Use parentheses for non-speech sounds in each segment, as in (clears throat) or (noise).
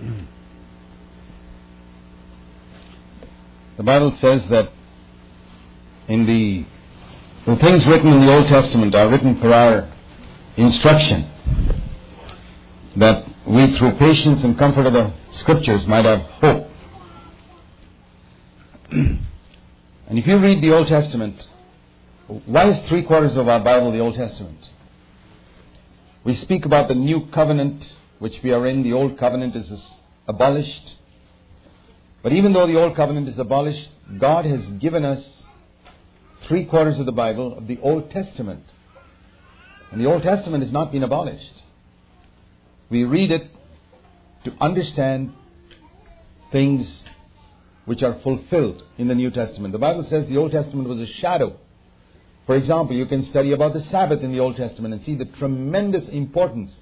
(clears throat) The Bible says that in the, the things written in the Old Testament are written for our instruction, that we through patience and comfort of the Scriptures might have hope. (clears throat) and if you read the Old Testament, why is three quarters of our Bible the Old Testament? We speak about the new covenant which we are in. The old covenant is abolished. But even though the old covenant is abolished, God has given us three quarters of the Bible of the Old Testament. And the Old Testament has not been abolished. We read it to understand things which are fulfilled in the New Testament. The Bible says the Old Testament was a shadow. For example, you can study about the Sabbath in the Old Testament and see the tremendous importance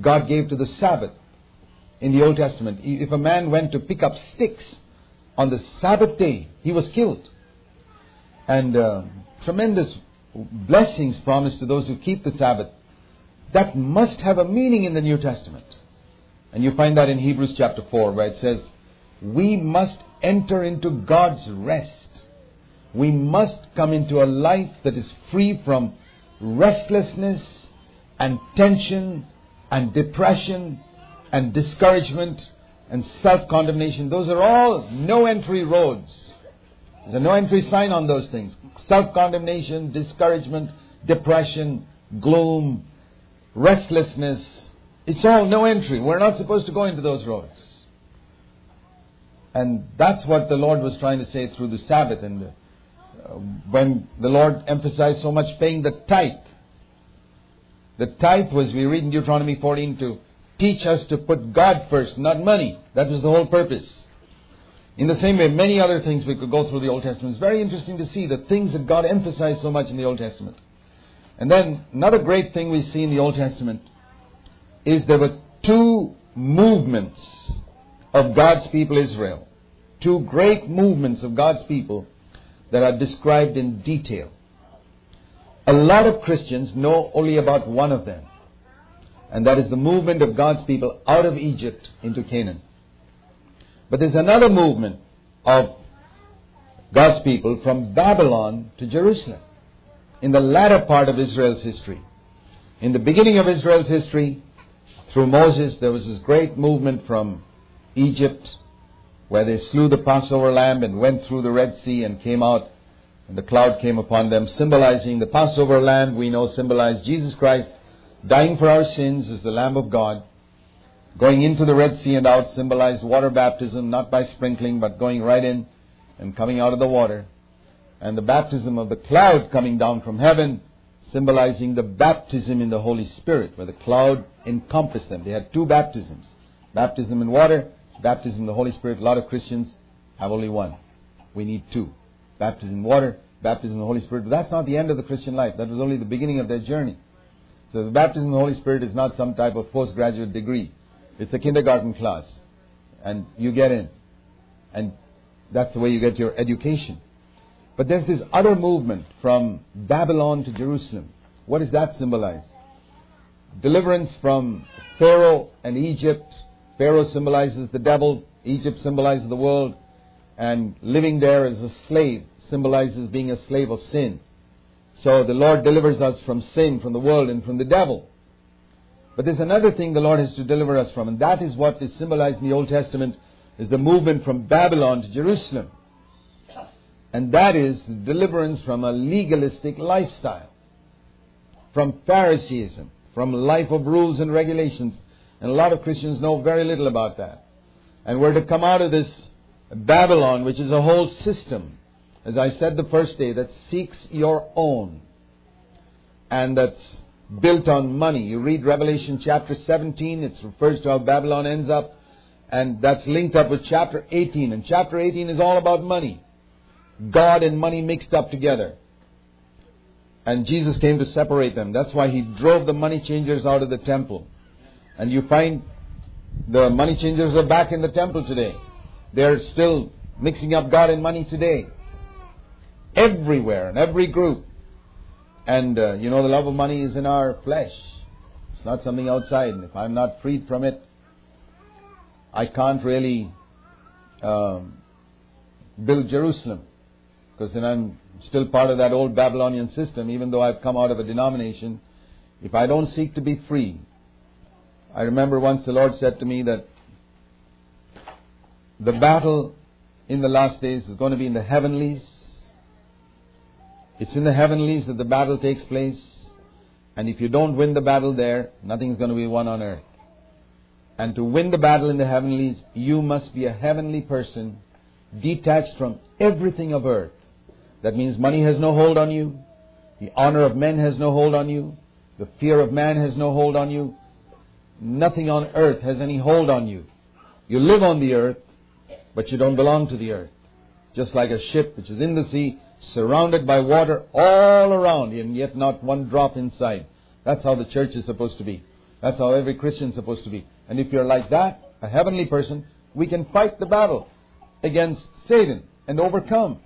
God gave to the Sabbath in the Old Testament. If a man went to pick up sticks on the Sabbath day, he was killed. And uh, tremendous blessings promised to those who keep the Sabbath. That must have a meaning in the New Testament. And you find that in Hebrews chapter 4, where it says, We must enter into God's rest. We must come into a life that is free from restlessness and tension and depression and discouragement and self condemnation. Those are all no entry roads. There's a no entry sign on those things. Self condemnation, discouragement, depression, gloom, restlessness. It's all no entry. We're not supposed to go into those roads. And that's what the Lord was trying to say through the Sabbath. And uh, when the Lord emphasized so much paying the tithe, the tithe was, we read in Deuteronomy 14, to teach us to put God first, not money. That was the whole purpose. In the same way, many other things we could go through the Old Testament. It's very interesting to see the things that God emphasized so much in the Old Testament. And then another great thing we see in the Old Testament is there were two movements of God's people Israel. Two great movements of God's people that are described in detail. A lot of Christians know only about one of them, and that is the movement of God's people out of Egypt into Canaan. But there's another movement of God's people from Babylon to Jerusalem in the latter part of Israel's history. In the beginning of Israel's history, through Moses, there was this great movement from Egypt where they slew the Passover lamb and went through the Red Sea and came out, and the cloud came upon them, symbolizing the Passover lamb we know symbolized Jesus Christ dying for our sins as the Lamb of God. Going into the Red Sea and out symbolized water baptism, not by sprinkling, but going right in and coming out of the water. And the baptism of the cloud coming down from heaven, symbolizing the baptism in the Holy Spirit, where the cloud encompassed them. They had two baptisms baptism in water, baptism in the Holy Spirit. A lot of Christians have only one. We need two baptism in water, baptism in the Holy Spirit. But that's not the end of the Christian life. That was only the beginning of their journey. So the baptism in the Holy Spirit is not some type of postgraduate degree. It's a kindergarten class. And you get in. And that's the way you get your education. But there's this other movement from Babylon to Jerusalem. What does that symbolize? Deliverance from Pharaoh and Egypt. Pharaoh symbolizes the devil, Egypt symbolizes the world, and living there as a slave symbolizes being a slave of sin. So the Lord delivers us from sin, from the world, and from the devil. But there's another thing the Lord has to deliver us from, and that is what is symbolized in the Old Testament is the movement from Babylon to Jerusalem. And that is deliverance from a legalistic lifestyle, from Phariseeism, from life of rules and regulations. And a lot of Christians know very little about that. And we're to come out of this Babylon, which is a whole system, as I said the first day, that seeks your own and that's built on money. You read Revelation chapter 17, it refers to how Babylon ends up, and that's linked up with chapter 18. And chapter 18 is all about money. God and money mixed up together. And Jesus came to separate them. That's why he drove the money changers out of the temple. And you find the money changers are back in the temple today. They're still mixing up God and money today. Everywhere, in every group. And uh, you know, the love of money is in our flesh. It's not something outside. And if I'm not freed from it, I can't really um, build Jerusalem because then I'm still part of that old Babylonian system, even though I've come out of a denomination. If I don't seek to be free, I remember once the Lord said to me that the battle in the last days is going to be in the heavenlies. It's in the heavenlies that the battle takes place. And if you don't win the battle there, nothing's going to be won on earth. And to win the battle in the heavenlies, you must be a heavenly person, detached from everything of earth. That means money has no hold on you, the honor of men has no hold on you, the fear of man has no hold on you. Nothing on earth has any hold on you. You live on the earth, but you don't belong to the earth. Just like a ship which is in the sea, surrounded by water all around, and yet not one drop inside. That's how the church is supposed to be. That's how every Christian is supposed to be. And if you're like that, a heavenly person, we can fight the battle against Satan and overcome.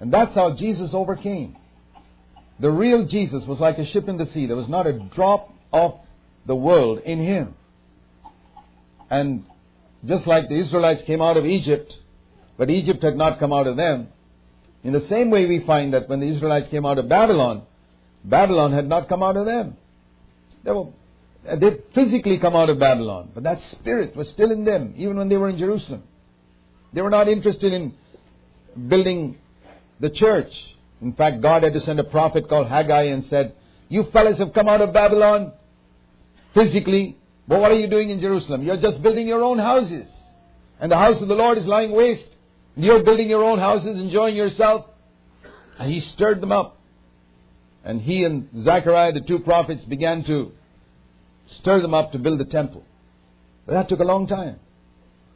And that's how Jesus overcame. The real Jesus was like a ship in the sea. There was not a drop of the world in him. And just like the Israelites came out of Egypt, but Egypt had not come out of them, in the same way we find that when the Israelites came out of Babylon, Babylon had not come out of them. They were uh, they physically come out of Babylon, but that spirit was still in them, even when they were in Jerusalem. They were not interested in building the church. In fact, God had to send a prophet called Haggai and said, You fellows have come out of Babylon physically, but what are you doing in Jerusalem? You're just building your own houses. And the house of the Lord is lying waste. You're building your own houses, enjoying yourself. And he stirred them up. And he and Zechariah, the two prophets, began to stir them up to build the temple. But that took a long time.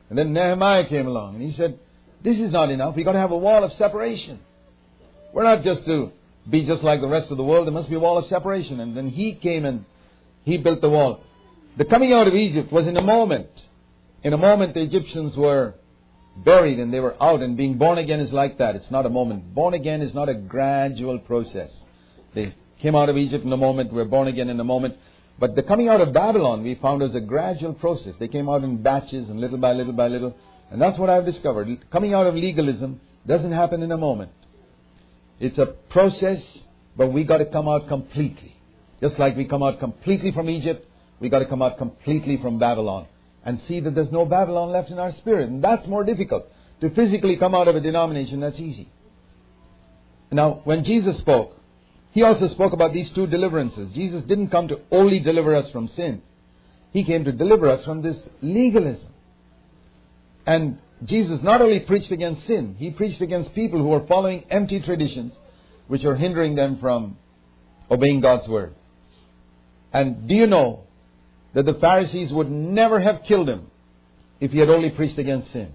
And then Nehemiah came along and he said, This is not enough. We've got to have a wall of separation. We're not just to be just like the rest of the world. There must be a wall of separation. And then he came and he built the wall. The coming out of Egypt was in a moment. In a moment, the Egyptians were buried and they were out, and being born again is like that. It's not a moment. Born again is not a gradual process. They came out of Egypt in a moment, we're born again in a moment. But the coming out of Babylon, we found was a gradual process. They came out in batches and little by little by little. And that's what I've discovered. Coming out of legalism doesn't happen in a moment. It's a process, but we got to come out completely. Just like we come out completely from Egypt, we got to come out completely from Babylon and see that there's no Babylon left in our spirit. And that's more difficult. To physically come out of a denomination, that's easy. Now, when Jesus spoke, he also spoke about these two deliverances. Jesus didn't come to only deliver us from sin. He came to deliver us from this legalism. And Jesus not only preached against sin, he preached against people who are following empty traditions which are hindering them from obeying God's word. And do you know that the Pharisees would never have killed him if he had only preached against sin?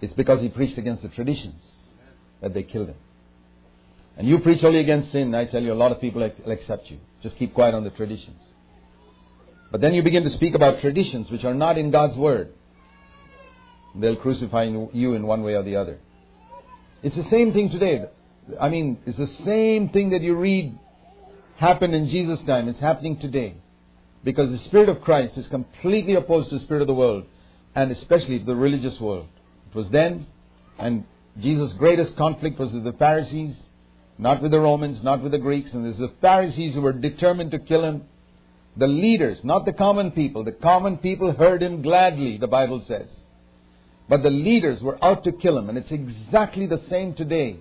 It's because he preached against the traditions that they killed him. And you preach only against sin, I tell you, a lot of people will accept you. Just keep quiet on the traditions. But then you begin to speak about traditions which are not in God's Word. They'll crucify you in one way or the other. It's the same thing today. I mean, it's the same thing that you read happened in Jesus' time. It's happening today. Because the Spirit of Christ is completely opposed to the Spirit of the world, and especially the religious world. It was then, and Jesus' greatest conflict was with the Pharisees, not with the Romans, not with the Greeks, and there's the Pharisees who were determined to kill him. The leaders, not the common people. The common people heard him gladly, the Bible says. But the leaders were out to kill him, and it's exactly the same today.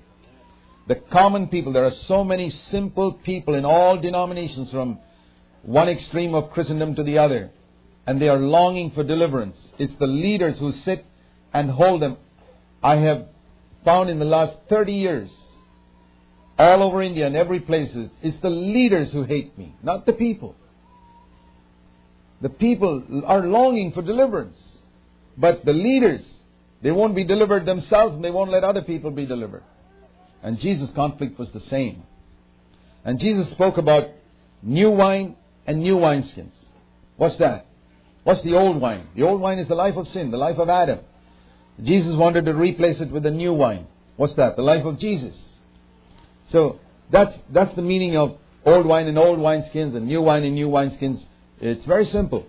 The common people, there are so many simple people in all denominations from one extreme of Christendom to the other, and they are longing for deliverance. It's the leaders who sit and hold them. I have found in the last 30 years, all over India and every place, it's the leaders who hate me, not the people. The people are longing for deliverance. But the leaders, they won't be delivered themselves and they won't let other people be delivered. And Jesus' conflict was the same. And Jesus spoke about new wine and new wineskins. What's that? What's the old wine? The old wine is the life of sin, the life of Adam. Jesus wanted to replace it with the new wine. What's that? The life of Jesus. So that's that's the meaning of old wine and old wineskins and new wine and new wineskins. It's very simple.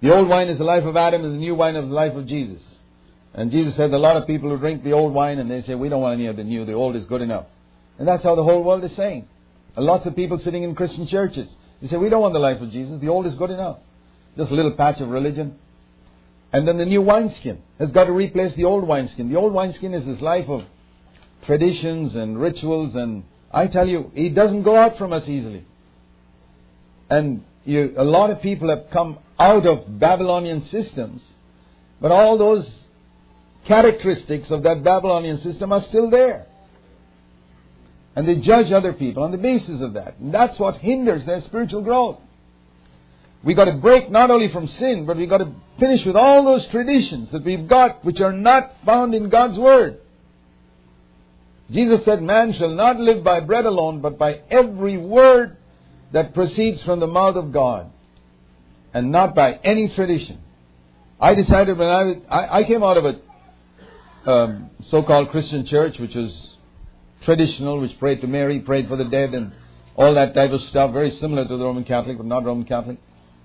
The old wine is the life of Adam, and the new wine is the life of Jesus. And Jesus said a lot of people who drink the old wine and they say, we don't want any of the new, the old is good enough. And that's how the whole world is saying. And lots of people sitting in Christian churches, they say, we don't want the life of Jesus, the old is good enough. Just a little patch of religion. And then the new wineskin has got to replace the old wineskin. The old wineskin is this life of traditions and rituals, and I tell you, it doesn't go out from us easily. And you, a lot of people have come out of Babylonian systems, but all those characteristics of that Babylonian system are still there. And they judge other people on the basis of that. And that's what hinders their spiritual growth. We've got to break not only from sin, but we've got to finish with all those traditions that we've got which are not found in God's Word. Jesus said, Man shall not live by bread alone, but by every word that proceeds from the mouth of God, and not by any tradition. I decided when I, I, I came out of a um, so called Christian church, which was traditional, which prayed to Mary, prayed for the dead, and all that type of stuff, very similar to the Roman Catholic, but not Roman Catholic.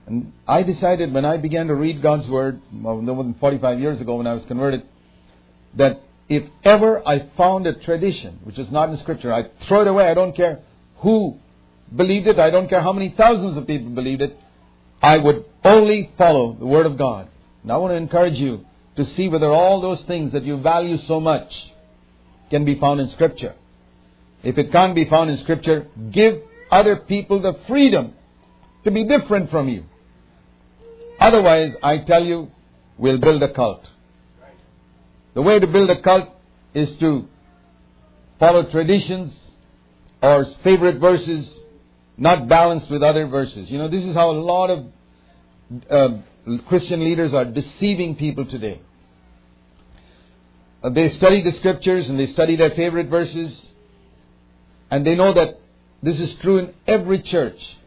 And I decided when I began to read God's Word, no more than 45 years ago when I was converted, that if ever I found a tradition which is not in Scripture, I throw it away. I don't care who believed it. I don't care how many thousands of people believed it. I would only follow the Word of God. And I want to encourage you to see whether all those things that you value so much can be found in Scripture. If it can't be found in Scripture, give other people the freedom to be different from you. Otherwise, I tell you, we'll build a cult. The way to build a cult is to follow traditions or favorite verses not balanced with other verses. You know, this is how a lot of uh, Christian leaders are deceiving people today. Uh, they study the scriptures and they study their favorite verses, and they know that this is true in every church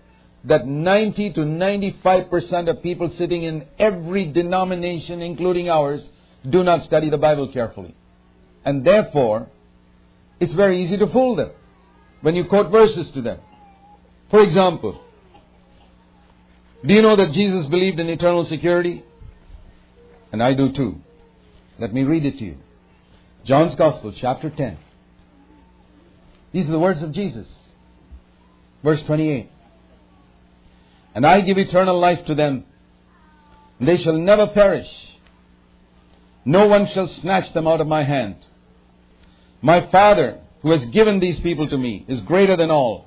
that 90 to 95% of people sitting in every denomination, including ours, do not study the Bible carefully. And therefore, it's very easy to fool them when you quote verses to them. For example, do you know that Jesus believed in eternal security? And I do too. Let me read it to you. John's Gospel, chapter 10. These are the words of Jesus. Verse 28. And I give eternal life to them, and they shall never perish. No one shall snatch them out of my hand. My Father, who has given these people to me, is greater than all,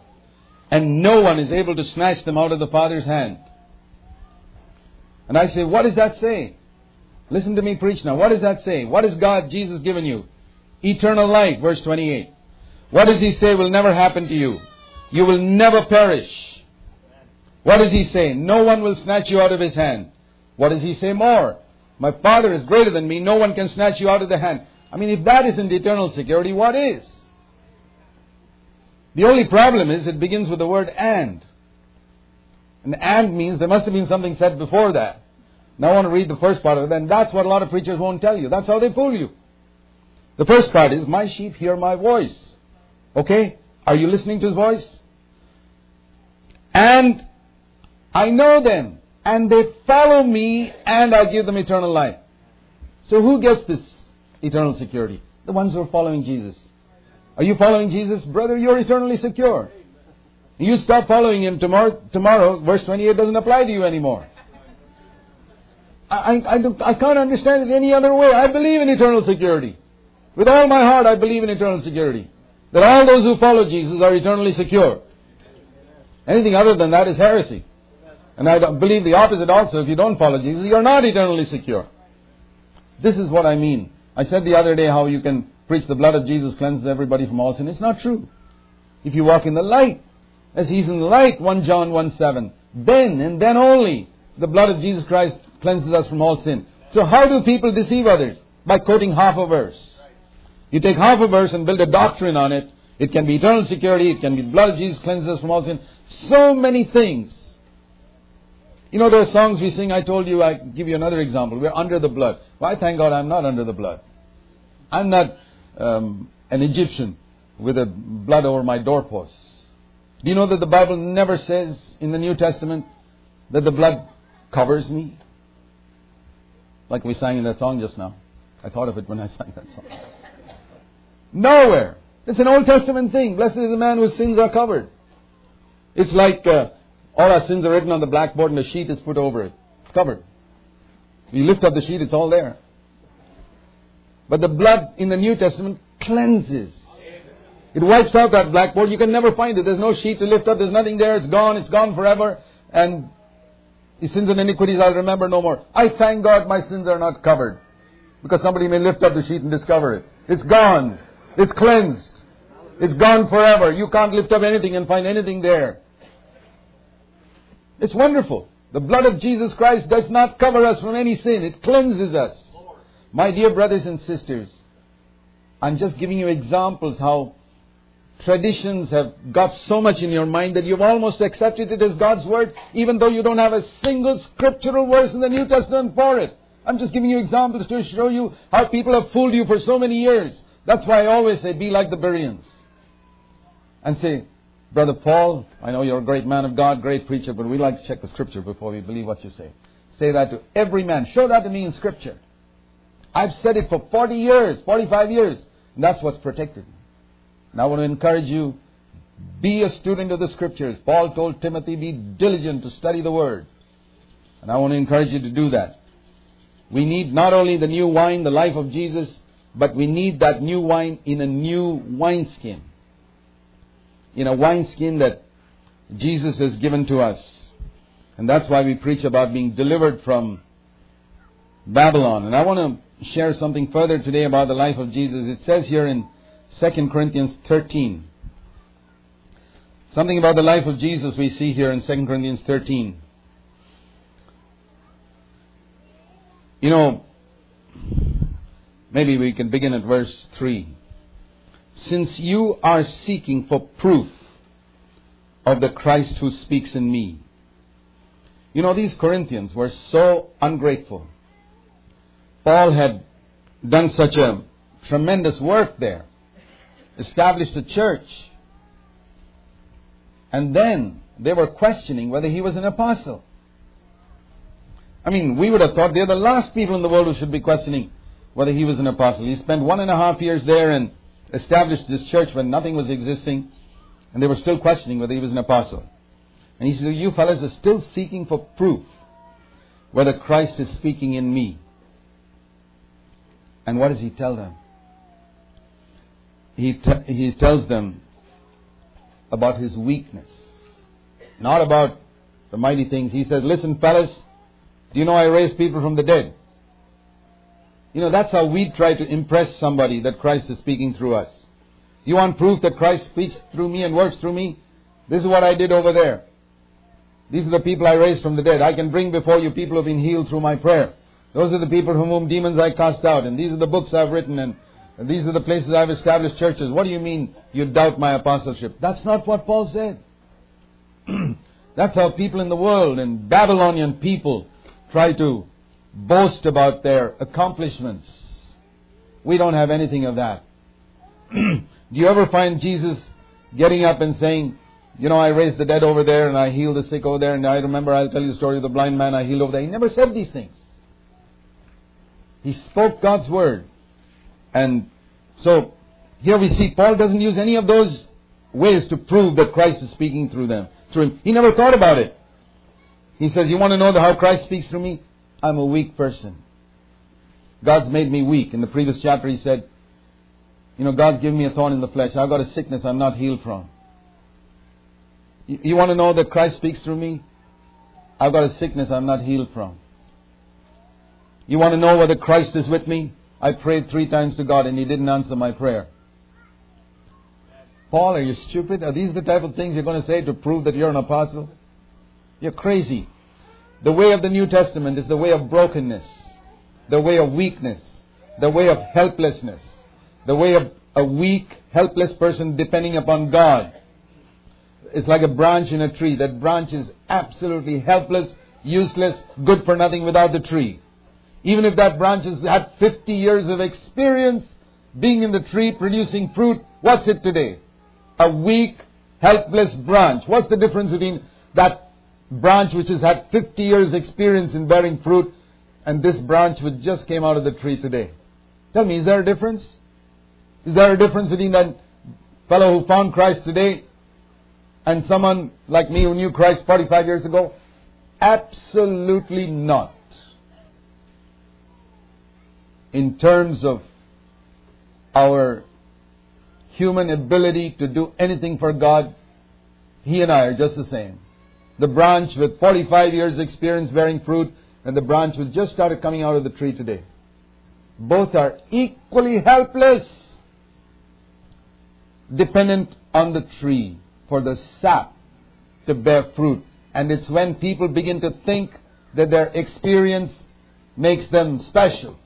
and no one is able to snatch them out of the Father's hand. And I say, what does that say? Listen to me preach now. What does that say? What has God, Jesus, given you? Eternal life, verse 28. What does He say will never happen to you? You will never perish. What does he say? No one will snatch you out of his hand. What does he say more? My Father is greater than me. No one can snatch you out of the hand. I mean, if that isn't eternal security, what is? The only problem is it begins with the word and. And and means there must have been something said before that. Now I want to read the first part of it, and that's what a lot of preachers won't tell you. That's how they fool you. The first part is, My sheep hear my voice. Okay? Are you listening to his voice? And I know them, and they follow me, and I give them eternal life. So who gets this eternal security? The ones who are following Jesus. Are you following Jesus? Brother, you're eternally secure. You stop following him tomorrow, tomorrow verse 28 doesn't apply to you anymore. I, I, I, I can't understand it any other way. I believe in eternal security. With all my heart, I believe in eternal security. That all those who follow Jesus are eternally secure. Anything other than that is heresy. And I believe the opposite also. If you don't follow Jesus, you're not eternally secure. This is what I mean. I said the other day how you can preach the blood of Jesus cleanses everybody from all sin. It's not true. If you walk in the light, as He's in the light, 1 John 1 7, then and then only the blood of Jesus Christ cleanses us from all sin. So how do people deceive others? By quoting half a verse. You take half a verse and build a doctrine on it. It can be eternal security, it can be blood of Jesus cleanses us from all sin. So many things you know those songs we sing, I told you, I give you another example. We're under the blood. Why, thank God I'm not under the blood. I'm not um, an Egyptian with a blood over my doorposts. Do you know that the Bible never says in the New Testament that the blood covers me? Like we sang in that song just now. I thought of it when I (laughs) sang that song. Nowhere. It's an Old Testament thing. Blessed is the man whose sins are covered. It's like uh, all our sins are written on the blackboard and a sheet is put over it. It's covered. You lift up the sheet, it's all there. But the blood in the New Testament cleanses. It wipes out that blackboard. You can never find it. There's no sheet to lift up. There's nothing there. It's gone. It's gone forever. And sins and iniquities I'll remember no more. I thank God my sins are not covered. Because somebody may lift up the sheet and discover it. It's gone. It's cleansed. It's gone forever. You can't lift up anything and find anything there. It's wonderful. The blood of Jesus Christ does not cover us from any sin. It cleanses us. My dear brothers and sisters, I'm just giving you examples how traditions have got so much in your mind that you've almost accepted it as God's word, even though you don't have a single scriptural verse in the New Testament for it. I'm just giving you examples to show you how people have fooled you for so many years. That's why I always say, be like the Bereans. And say, Brother Paul, I know you're a great man of God, great preacher, but we like to check the scripture before we believe what you say. Say that to every man. Show that to me in scripture. I've said it for 40 years, 45 years, and that's what's protected me. And I want to encourage you, be a student of the scriptures. Paul told Timothy, be diligent to study the word. And I want to encourage you to do that. We need not only the new wine, the life of Jesus, but we need that new wine in a new wineskin. In a wineskin that Jesus has given to us. And that's why we preach about being delivered from Babylon. And I want to share something further today about the life of Jesus. It says here in 2 Corinthians 13. Something about the life of Jesus we see here in 2 Corinthians 13. You know, maybe we can begin at verse 3. Since you are seeking for proof of the Christ who speaks in me. You know, these Corinthians were so ungrateful. Paul had done such a tremendous work there, established a church, and then they were questioning whether he was an apostle. I mean, we would have thought they're the last people in the world who should be questioning whether he was an apostle. He spent one and a half years there and established this church when nothing was existing, and they were still questioning whether he was an apostle. And he said, You fellows are still seeking for proof whether Christ is speaking in me. And what does he tell them? He, t- he tells them about his weakness, not about the mighty things. He says, Listen, fellas, do you know I raised people from the dead? You know, that's how we try to impress somebody that Christ is speaking through us. You want proof that Christ speaks through me and works through me? This is what I did over there. These are the people I raised from the dead. I can bring before you people who have been healed through my prayer. Those are the people from whom demons I cast out, and these are the books I've written, and these are the places I've established churches. What do you mean you doubt my apostleship? That's not what Paul said. (clears throat) That's how people in the world and Babylonian people try to boast about their accomplishments. We don't have anything of that. (clears throat) Do you ever find Jesus getting up and saying, you know, I raised the dead over there and I healed the sick over there and I remember I'll tell you the story of the blind man I healed over there. He never said these things. He spoke God's word. And so here we see Paul doesn't use any of those ways to prove that Christ is speaking through them. Through him. He never thought about it. He says, You want to know how Christ speaks through me? I'm a weak person. God's made me weak. In the previous chapter, he said, You know, God's given me a thorn in the flesh. I've got a sickness I'm not healed from. You, you want to know that Christ speaks through me? I've got a sickness I'm not healed from. You want to know whether Christ is with me? I prayed three times to God and He didn't answer my prayer. Paul, are you stupid? Are these the type of things you're going to say to prove that you're an apostle? You're crazy. The way of the New Testament is the way of brokenness, the way of weakness, the way of helplessness, the way of a weak, helpless person depending upon God. It's like a branch in a tree. That branch is absolutely helpless, useless, good for nothing without the tree. Even if that branch has had 50 years of experience being in the tree producing fruit, what's it today? A weak, helpless branch. What's the difference between that branch which has had 50 years experience in bearing fruit and this branch which just came out of the tree today. Tell me, is there a difference? Is there a difference between that fellow who found Christ today and someone like me who knew Christ 45 years ago? Absolutely not. In terms of our human ability to do anything for God, he and I are just the same. The branch with 45 years experience bearing fruit and the branch which just started coming out of the tree today. Both are equally helpless, dependent on the tree for the sap to bear fruit. And it's when people begin to think that their experience makes them special.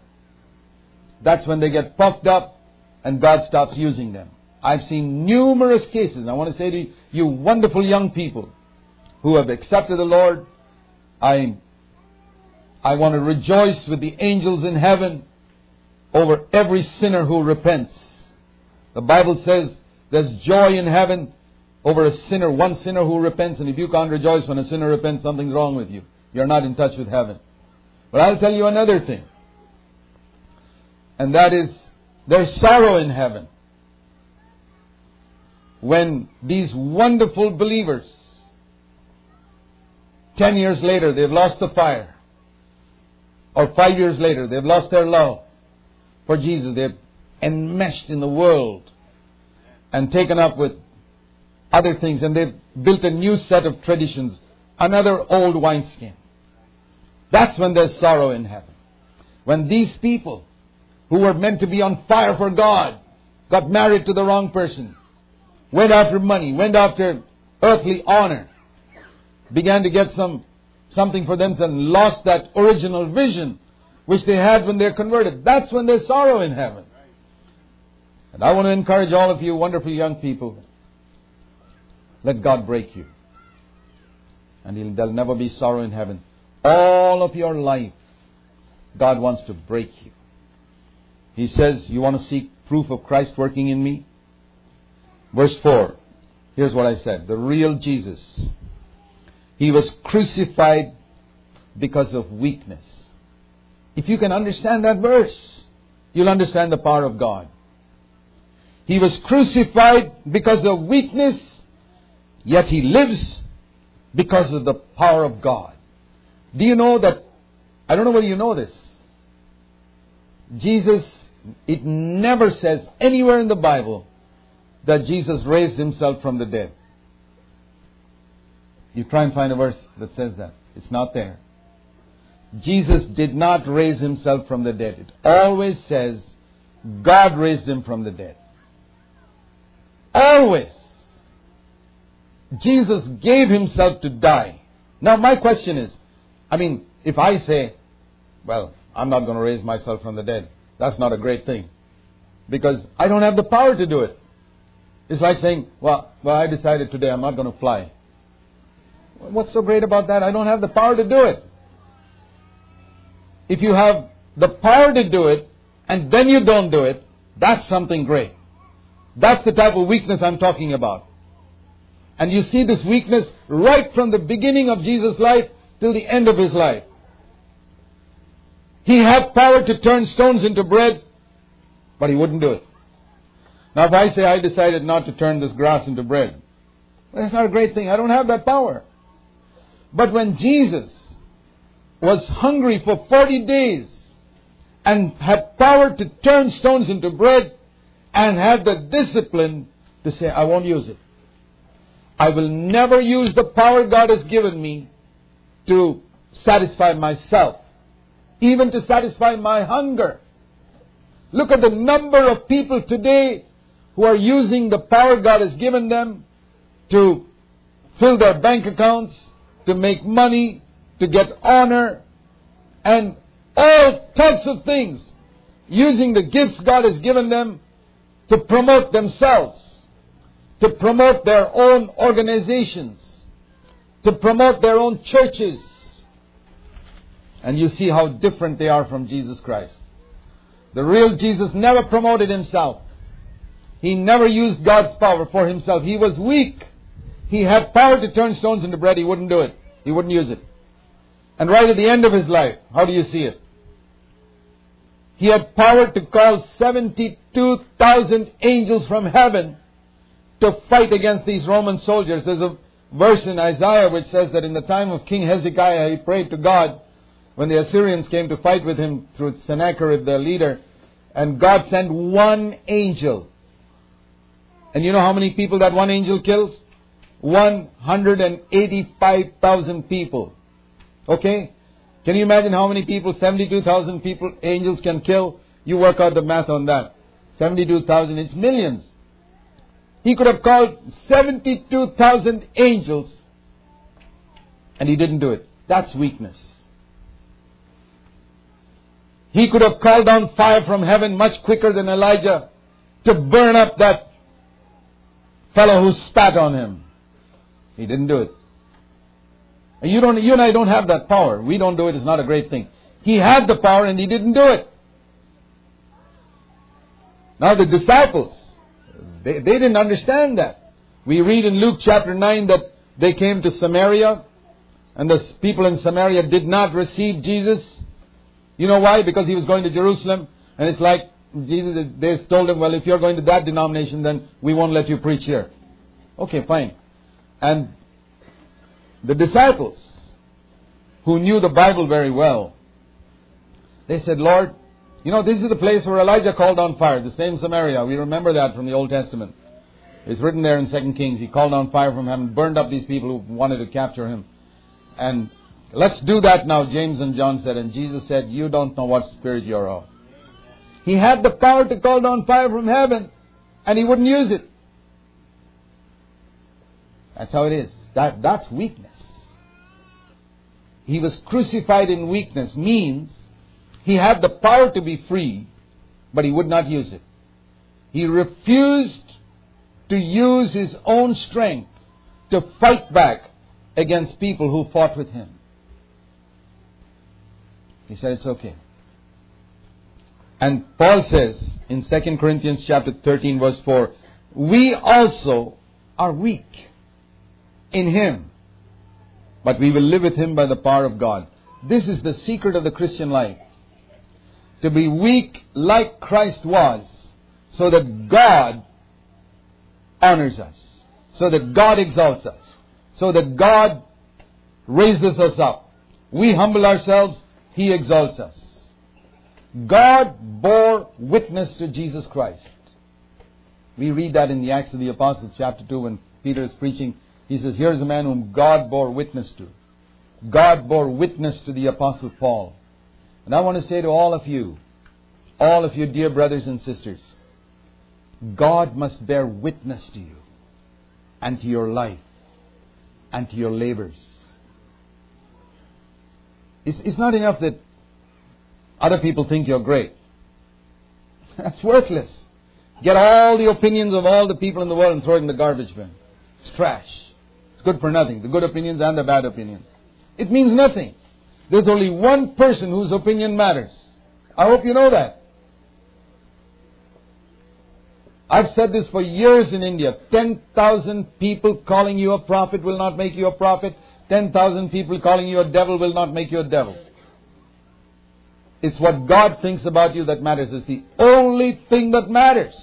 That's when they get puffed up and God stops using them. I've seen numerous cases, I want to say to you, you wonderful young people who have accepted the Lord, I, I want to rejoice with the angels in heaven over every sinner who repents. The Bible says there's joy in heaven over a sinner, one sinner who repents, and if you can't rejoice when a sinner repents, something's wrong with you. You're not in touch with heaven. But I'll tell you another thing. And that is, there's sorrow in heaven when these wonderful believers, ten years later, they've lost the fire, or five years later, they've lost their love for Jesus, they're enmeshed in the world and taken up with other things, and they've built a new set of traditions, another old wineskin. That's when there's sorrow in heaven. When these people who were meant to be on fire for God got married to the wrong person, went after money, went after earthly honor, began to get some something for themselves, and lost that original vision which they had when they're converted. That's when there's sorrow in heaven. And I want to encourage all of you wonderful young people. Let God break you. And there'll never be sorrow in heaven. All of your life, God wants to break you. He says, You want to seek proof of Christ working in me? Verse 4. Here's what I said. The real Jesus. He was crucified because of weakness. If you can understand that verse, you'll understand the power of God. He was crucified because of weakness, yet he lives because of the power of God. Do you know that? I don't know whether you know this. Jesus, it never says anywhere in the Bible that Jesus raised himself from the dead. You try and find a verse that says that. It's not there. Jesus did not raise himself from the dead. It always says God raised him from the dead. Always. Jesus gave himself to die. Now my question is, I mean, if I say, well, I'm not going to raise myself from the dead, that's not a great thing. Because I don't have the power to do it. It's like saying, well, well, I decided today I'm not going to fly. What's so great about that? I don't have the power to do it. If you have the power to do it and then you don't do it, that's something great. That's the type of weakness I'm talking about. And you see this weakness right from the beginning of Jesus' life till the end of his life. He had power to turn stones into bread, but he wouldn't do it. Now, if I say I decided not to turn this grass into bread, that's not a great thing. I don't have that power. But when Jesus was hungry for 40 days and had power to turn stones into bread and had the discipline to say, I won't use it. I will never use the power God has given me to satisfy myself, even to satisfy my hunger. Look at the number of people today who are using the power God has given them to fill their bank accounts, to make money, to get honor, and all types of things, using the gifts God has given them to promote themselves, to promote their own organizations, to promote their own churches. And you see how different they are from Jesus Christ. The real Jesus never promoted himself. He never used God's power for himself. He was weak. He had power to turn stones into bread. He wouldn't do it. He wouldn't use it. And right at the end of his life, how do you see it? He had power to call 72,000 angels from heaven to fight against these Roman soldiers. There's a verse in Isaiah which says that in the time of King Hezekiah, he prayed to God when the Assyrians came to fight with him through Sennacherib, their leader, and God sent one angel. And you know how many people that one angel kills? 185,000 people. Okay? Can you imagine how many people 72,000 people angels can kill? You work out the math on that. 72,000, it's millions. He could have called 72,000 angels and he didn't do it. That's weakness. He could have called down fire from heaven much quicker than Elijah to burn up that fellow who spat on him. He didn't do it. You don't, you and I don't have that power. We don't do it. It's not a great thing. He had the power and he didn't do it. Now the disciples, they, they didn't understand that. We read in Luke chapter 9 that they came to Samaria and the people in Samaria did not receive Jesus. You know why? Because he was going to Jerusalem and it's like Jesus, they told him, well, if you're going to that denomination, then we won't let you preach here. Okay, fine. And the disciples, who knew the Bible very well, they said, Lord, you know, this is the place where Elijah called on fire, the same Samaria. We remember that from the Old Testament. It's written there in 2 Kings. He called on fire from heaven, burned up these people who wanted to capture him. And let's do that now, James and John said. And Jesus said, You don't know what spirit you're of. He had the power to call down fire from heaven, and he wouldn't use it. That's how it is. That, that's weakness. He was crucified in weakness means he had the power to be free, but he would not use it. He refused to use his own strength to fight back against people who fought with him. He said it's okay. And Paul says in 2 Corinthians chapter 13 verse 4, we also are weak in him, but we will live with him by the power of God. This is the secret of the Christian life. To be weak like Christ was, so that God honors us, so that God exalts us, so that God raises us up. We humble ourselves, He exalts us. God bore witness to Jesus Christ. We read that in the Acts of the Apostles, chapter 2, when Peter is preaching he says, Here's a man whom God bore witness to. God bore witness to the Apostle Paul. And I want to say to all of you, all of you dear brothers and sisters, God must bear witness to you and to your life and to your labors. It's, it's not enough that other people think you're great. (laughs) That's worthless. Get all the opinions of all the people in the world and throw it in the garbage bin. It's trash It's good for nothing. The good opinions and the bad opinions. It means nothing. There's only one person whose opinion matters. I hope you know that. I've said this for years in India. 10,000 people calling you a prophet will not make you a prophet. 10,000 people calling you a devil will not make you a devil. It's what God thinks about you that matters. It's the only thing that matters.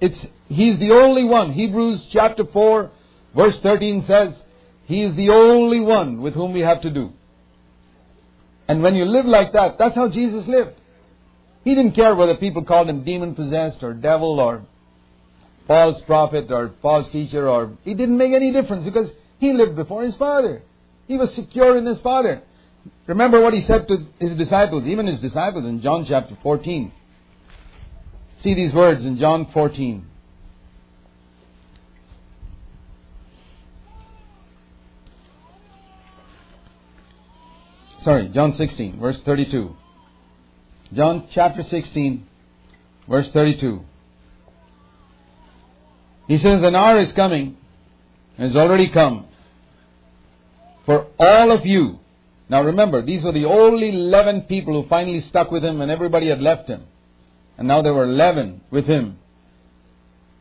It's, He's the only one. Hebrews chapter 4 Verse 13 says, He is the only one with whom we have to do. And when you live like that, that's how Jesus lived. He didn't care whether people called him demon possessed or devil or false prophet or false teacher or it didn't make any difference because he lived before his father. He was secure in his father. Remember what he said to his disciples, even his disciples in John chapter 14. See these words in John 14. sorry, John 16, verse 32. John chapter 16, verse 32. He says, An hour is coming, and has already come, for all of you. Now remember, these were the only 11 people who finally stuck with him when everybody had left him. And now there were 11 with him.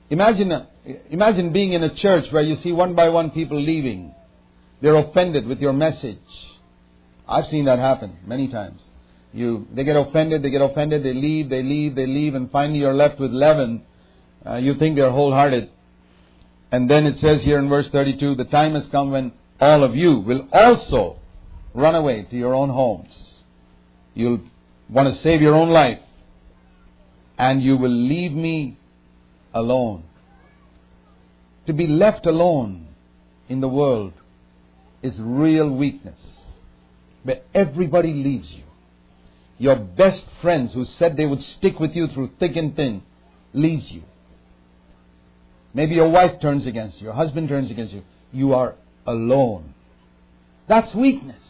Imagine, imagine being in a church where you see one by one people leaving. They're offended with your message. I've seen that happen many times. You, they get offended, they get offended, they leave, they leave, they leave, and finally you're left with leaven. Uh, you think they're wholehearted. And then it says here in verse 32, the time has come when all of you will also run away to your own homes. You'll want to save your own life. And you will leave me alone. To be left alone in the world is real weakness. Where everybody leaves you. Your best friends who said they would stick with you through thick and thin leaves you. Maybe your wife turns against you, your husband turns against you. You are alone. That's weakness.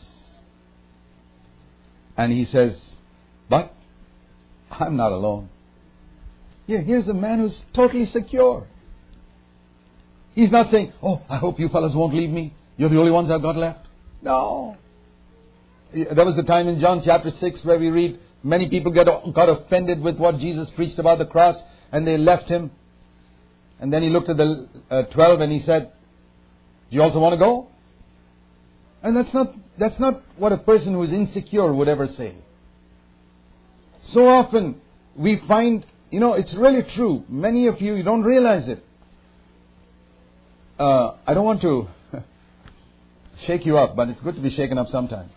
And he says, But I'm not alone. Here, here's a man who's totally secure. He's not saying, Oh, I hope you fellas won't leave me. You're the only ones I've got left. No. There was a time in John chapter 6 where we read many people get, got offended with what Jesus preached about the cross and they left him. And then he looked at the uh, 12 and he said, Do you also want to go? And that's not, that's not what a person who is insecure would ever say. So often we find, you know, it's really true. Many of you, you don't realize it. Uh, I don't want to (laughs) shake you up, but it's good to be shaken up sometimes.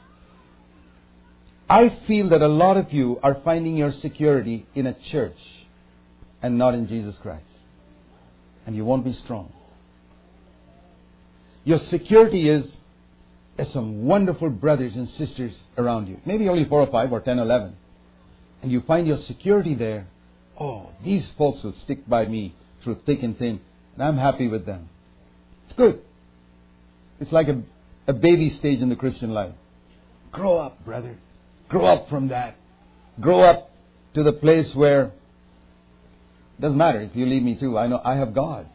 I feel that a lot of you are finding your security in a church and not in Jesus Christ. And you won't be strong. Your security is there's some wonderful brothers and sisters around you. Maybe only four or five or ten or eleven. And you find your security there. Oh, these folks will stick by me through thick and thin. And I'm happy with them. It's good. It's like a, a baby stage in the Christian life. Grow up, brother. Grow up from that. Grow up to the place where it doesn't matter if you leave me too. I know I have God.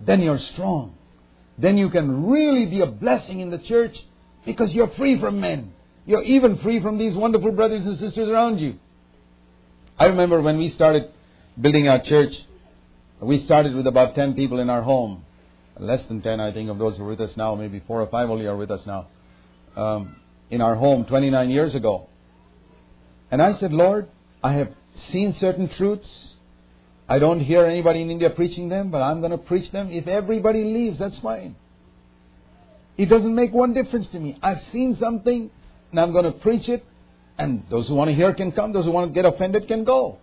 Then you're strong. Then you can really be a blessing in the church because you're free from men. You're even free from these wonderful brothers and sisters around you. I remember when we started building our church, we started with about 10 people in our home. Less than 10, I think, of those who are with us now. Maybe four or five only are with us now. Um, in our home 29 years ago. And I said, Lord, I have seen certain truths. I don't hear anybody in India preaching them, but I'm going to preach them. If everybody leaves, that's fine. It doesn't make one difference to me. I've seen something, and I'm going to preach it, and those who want to hear can come. Those who want to get offended can go.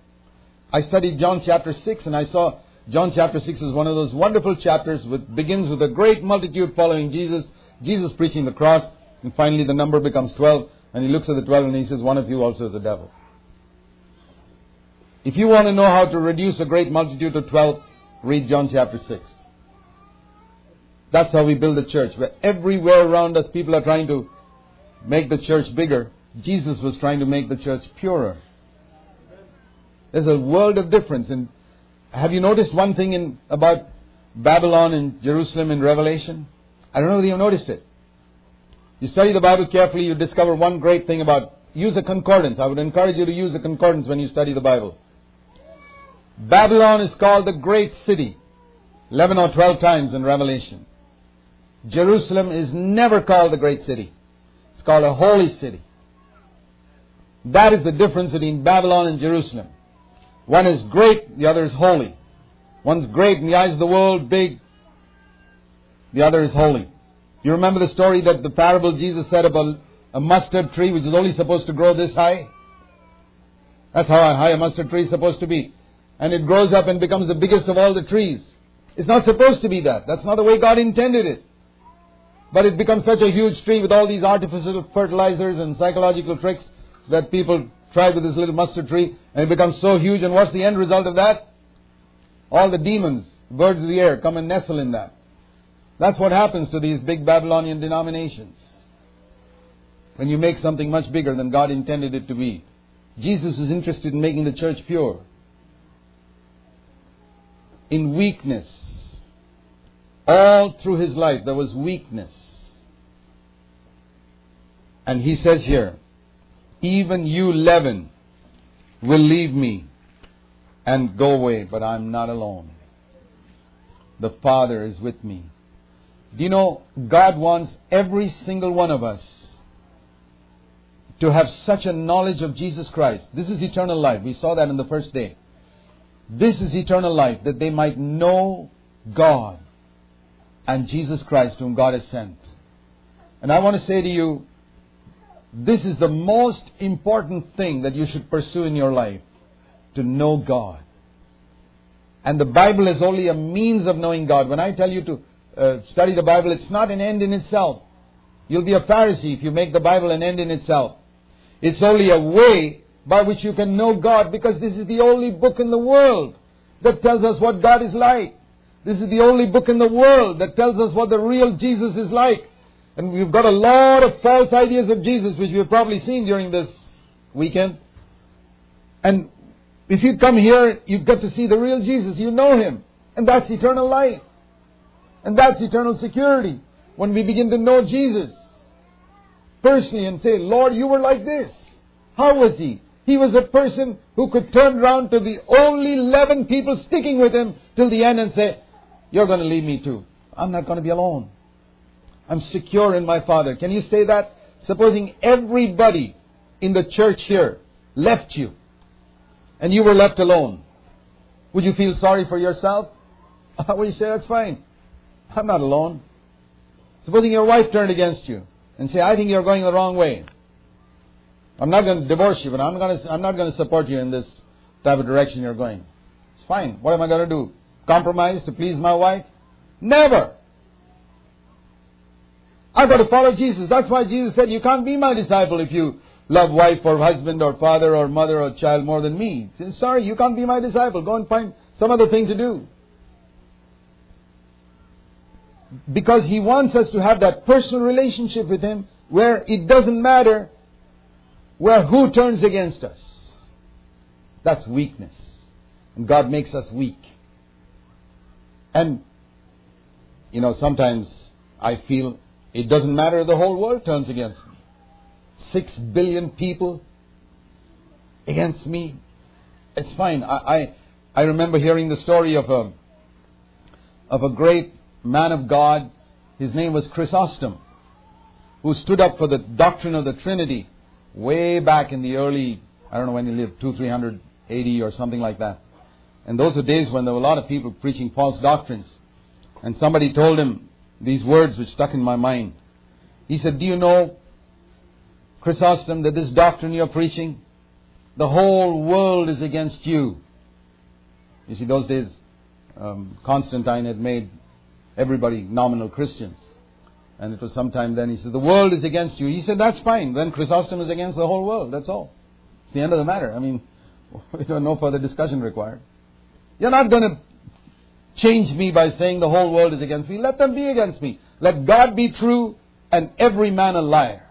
I studied John chapter 6, and I saw John chapter 6 is one of those wonderful chapters which begins with a great multitude following Jesus, Jesus preaching the cross, and finally the number becomes 12, and he looks at the 12 and he says, One of you also is a devil. If you want to know how to reduce a great multitude to 12, read John chapter 6. That's how we build a church, where everywhere around us people are trying to make the church bigger. Jesus was trying to make the church purer. There's a world of difference. And have you noticed one thing in, about Babylon and Jerusalem in Revelation? I don't know whether you noticed it. You study the Bible carefully, you discover one great thing about use a concordance. I would encourage you to use a concordance when you study the Bible. Babylon is called the great city, 11 or 12 times in Revelation. Jerusalem is never called the great city. It's called a holy city. That is the difference between Babylon and Jerusalem. One is great, the other is holy. One's great in the eyes of the world, big. The other is holy. You remember the story that the parable Jesus said about a mustard tree which is only supposed to grow this high? That's how high a mustard tree is supposed to be. And it grows up and becomes the biggest of all the trees. It's not supposed to be that. That's not the way God intended it. But it becomes such a huge tree with all these artificial fertilizers and psychological tricks that people try with this little mustard tree and it becomes so huge. And what's the end result of that? All the demons, birds of the air come and nestle in that. That's what happens to these big Babylonian denominations. When you make something much bigger than God intended it to be. Jesus is interested in making the church pure. In weakness. All through his life there was weakness. And he says here, even you leaven will leave me and go away, but I'm not alone. The Father is with me. Do you know God wants every single one of us to have such a knowledge of Jesus Christ. This is eternal life. We saw that in the first day. This is eternal life, that they might know God and Jesus Christ, whom God has sent. And I want to say to you, this is the most important thing that you should pursue in your life to know God. And the Bible is only a means of knowing God. When I tell you to uh, study the Bible, it's not an end in itself. You'll be a Pharisee if you make the Bible an end in itself. It's only a way by which you can know God because this is the only book in the world that tells us what God is like. This is the only book in the world that tells us what the real Jesus is like. And we've got a lot of false ideas of Jesus, which we've probably seen during this weekend. And if you come here, you get to see the real Jesus. You know Him. And that's eternal life. And that's eternal security. When we begin to know Jesus personally and say, Lord, you were like this. How was He? He was a person who could turn around to the only 11 people sticking with Him till the end and say, You're going to leave me too. I'm not going to be alone. I'm secure in my Father. Can you say that? Supposing everybody in the church here left you and you were left alone, would you feel sorry for yourself? (laughs) Would you say, that's fine. I'm not alone. Supposing your wife turned against you and say, I think you're going the wrong way. I'm not going to divorce you, but I'm, going to, I'm not going to support you in this type of direction you're going. It's fine. What am I going to do? Compromise to please my wife? Never. I've got to follow Jesus. That's why Jesus said, You can't be my disciple if you love wife or husband or father or mother or child more than me. Said, Sorry, you can't be my disciple. Go and find some other thing to do. Because he wants us to have that personal relationship with him where it doesn't matter where who turns against us. That's weakness. And God makes us weak. And, you know, sometimes I feel it doesn't matter the whole world turns against me. Six billion people against me. It's fine. I, I, I remember hearing the story of a, of a great man of God. His name was Chrysostom, who stood up for the doctrine of the Trinity way back in the early, I don't know when he lived, two, three hundred eighty or something like that. And those were days when there were a lot of people preaching false doctrines. And somebody told him, these words which stuck in my mind. He said, Do you know, Chrysostom, that this doctrine you're preaching, the whole world is against you. You see, those days, um, Constantine had made everybody nominal Christians. And it was sometime then he said, The world is against you. He said, That's fine. Then Chrysostom is against the whole world. That's all. It's the end of the matter. I mean, (laughs) no further discussion required. You're not going to change me by saying the whole world is against me. Let them be against me. Let God be true and every man a liar.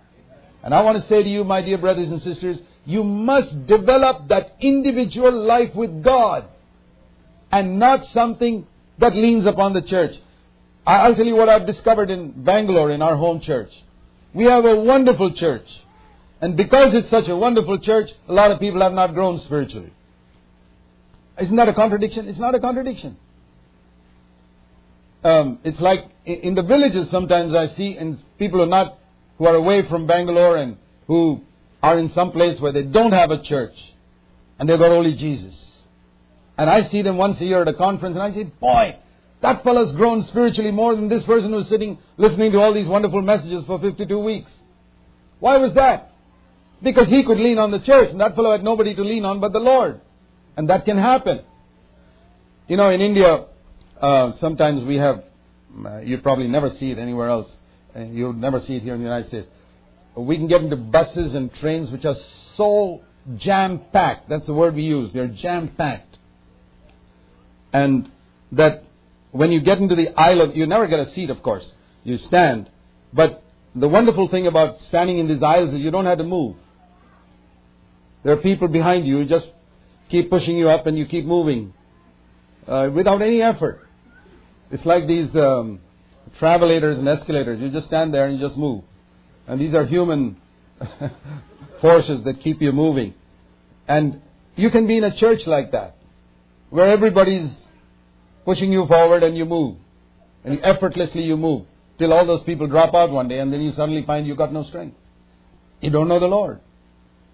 And I want to say to you, my dear brothers and sisters, you must develop that individual life with God and not something that leans upon the church. I'll tell you what I've discovered in Bangalore in our home church. We have a wonderful church. And because it's such a wonderful church, a lot of people have not grown spiritually. Isn't that a contradiction? It's not a contradiction um, it's like in the villages sometimes I see and people are not who are away from Bangalore and who are in some place where they don't have a church and they've got only Jesus. And I see them once a year at a conference and I say, boy, that fellow's grown spiritually more than this person who's sitting listening to all these wonderful messages for 52 weeks. Why was that? Because he could lean on the church and that fellow had nobody to lean on but the Lord. And that can happen. You know, in India, uh, sometimes we have, uh, you probably never see it anywhere else. Uh, you'll never see it here in the United States. We can get into buses and trains which are so jam packed. That's the word we use. They're jam packed. And that when you get into the aisle of, you never get a seat, of course. You stand. But the wonderful thing about standing in these aisles is you don't have to move. There are people behind you who just keep pushing you up and you keep moving uh, without any effort. It's like these um, travelators and escalators. You just stand there and you just move. And these are human (laughs) forces that keep you moving. And you can be in a church like that, where everybody's pushing you forward and you move. And effortlessly you move. Till all those people drop out one day and then you suddenly find you got no strength. You don't know the Lord.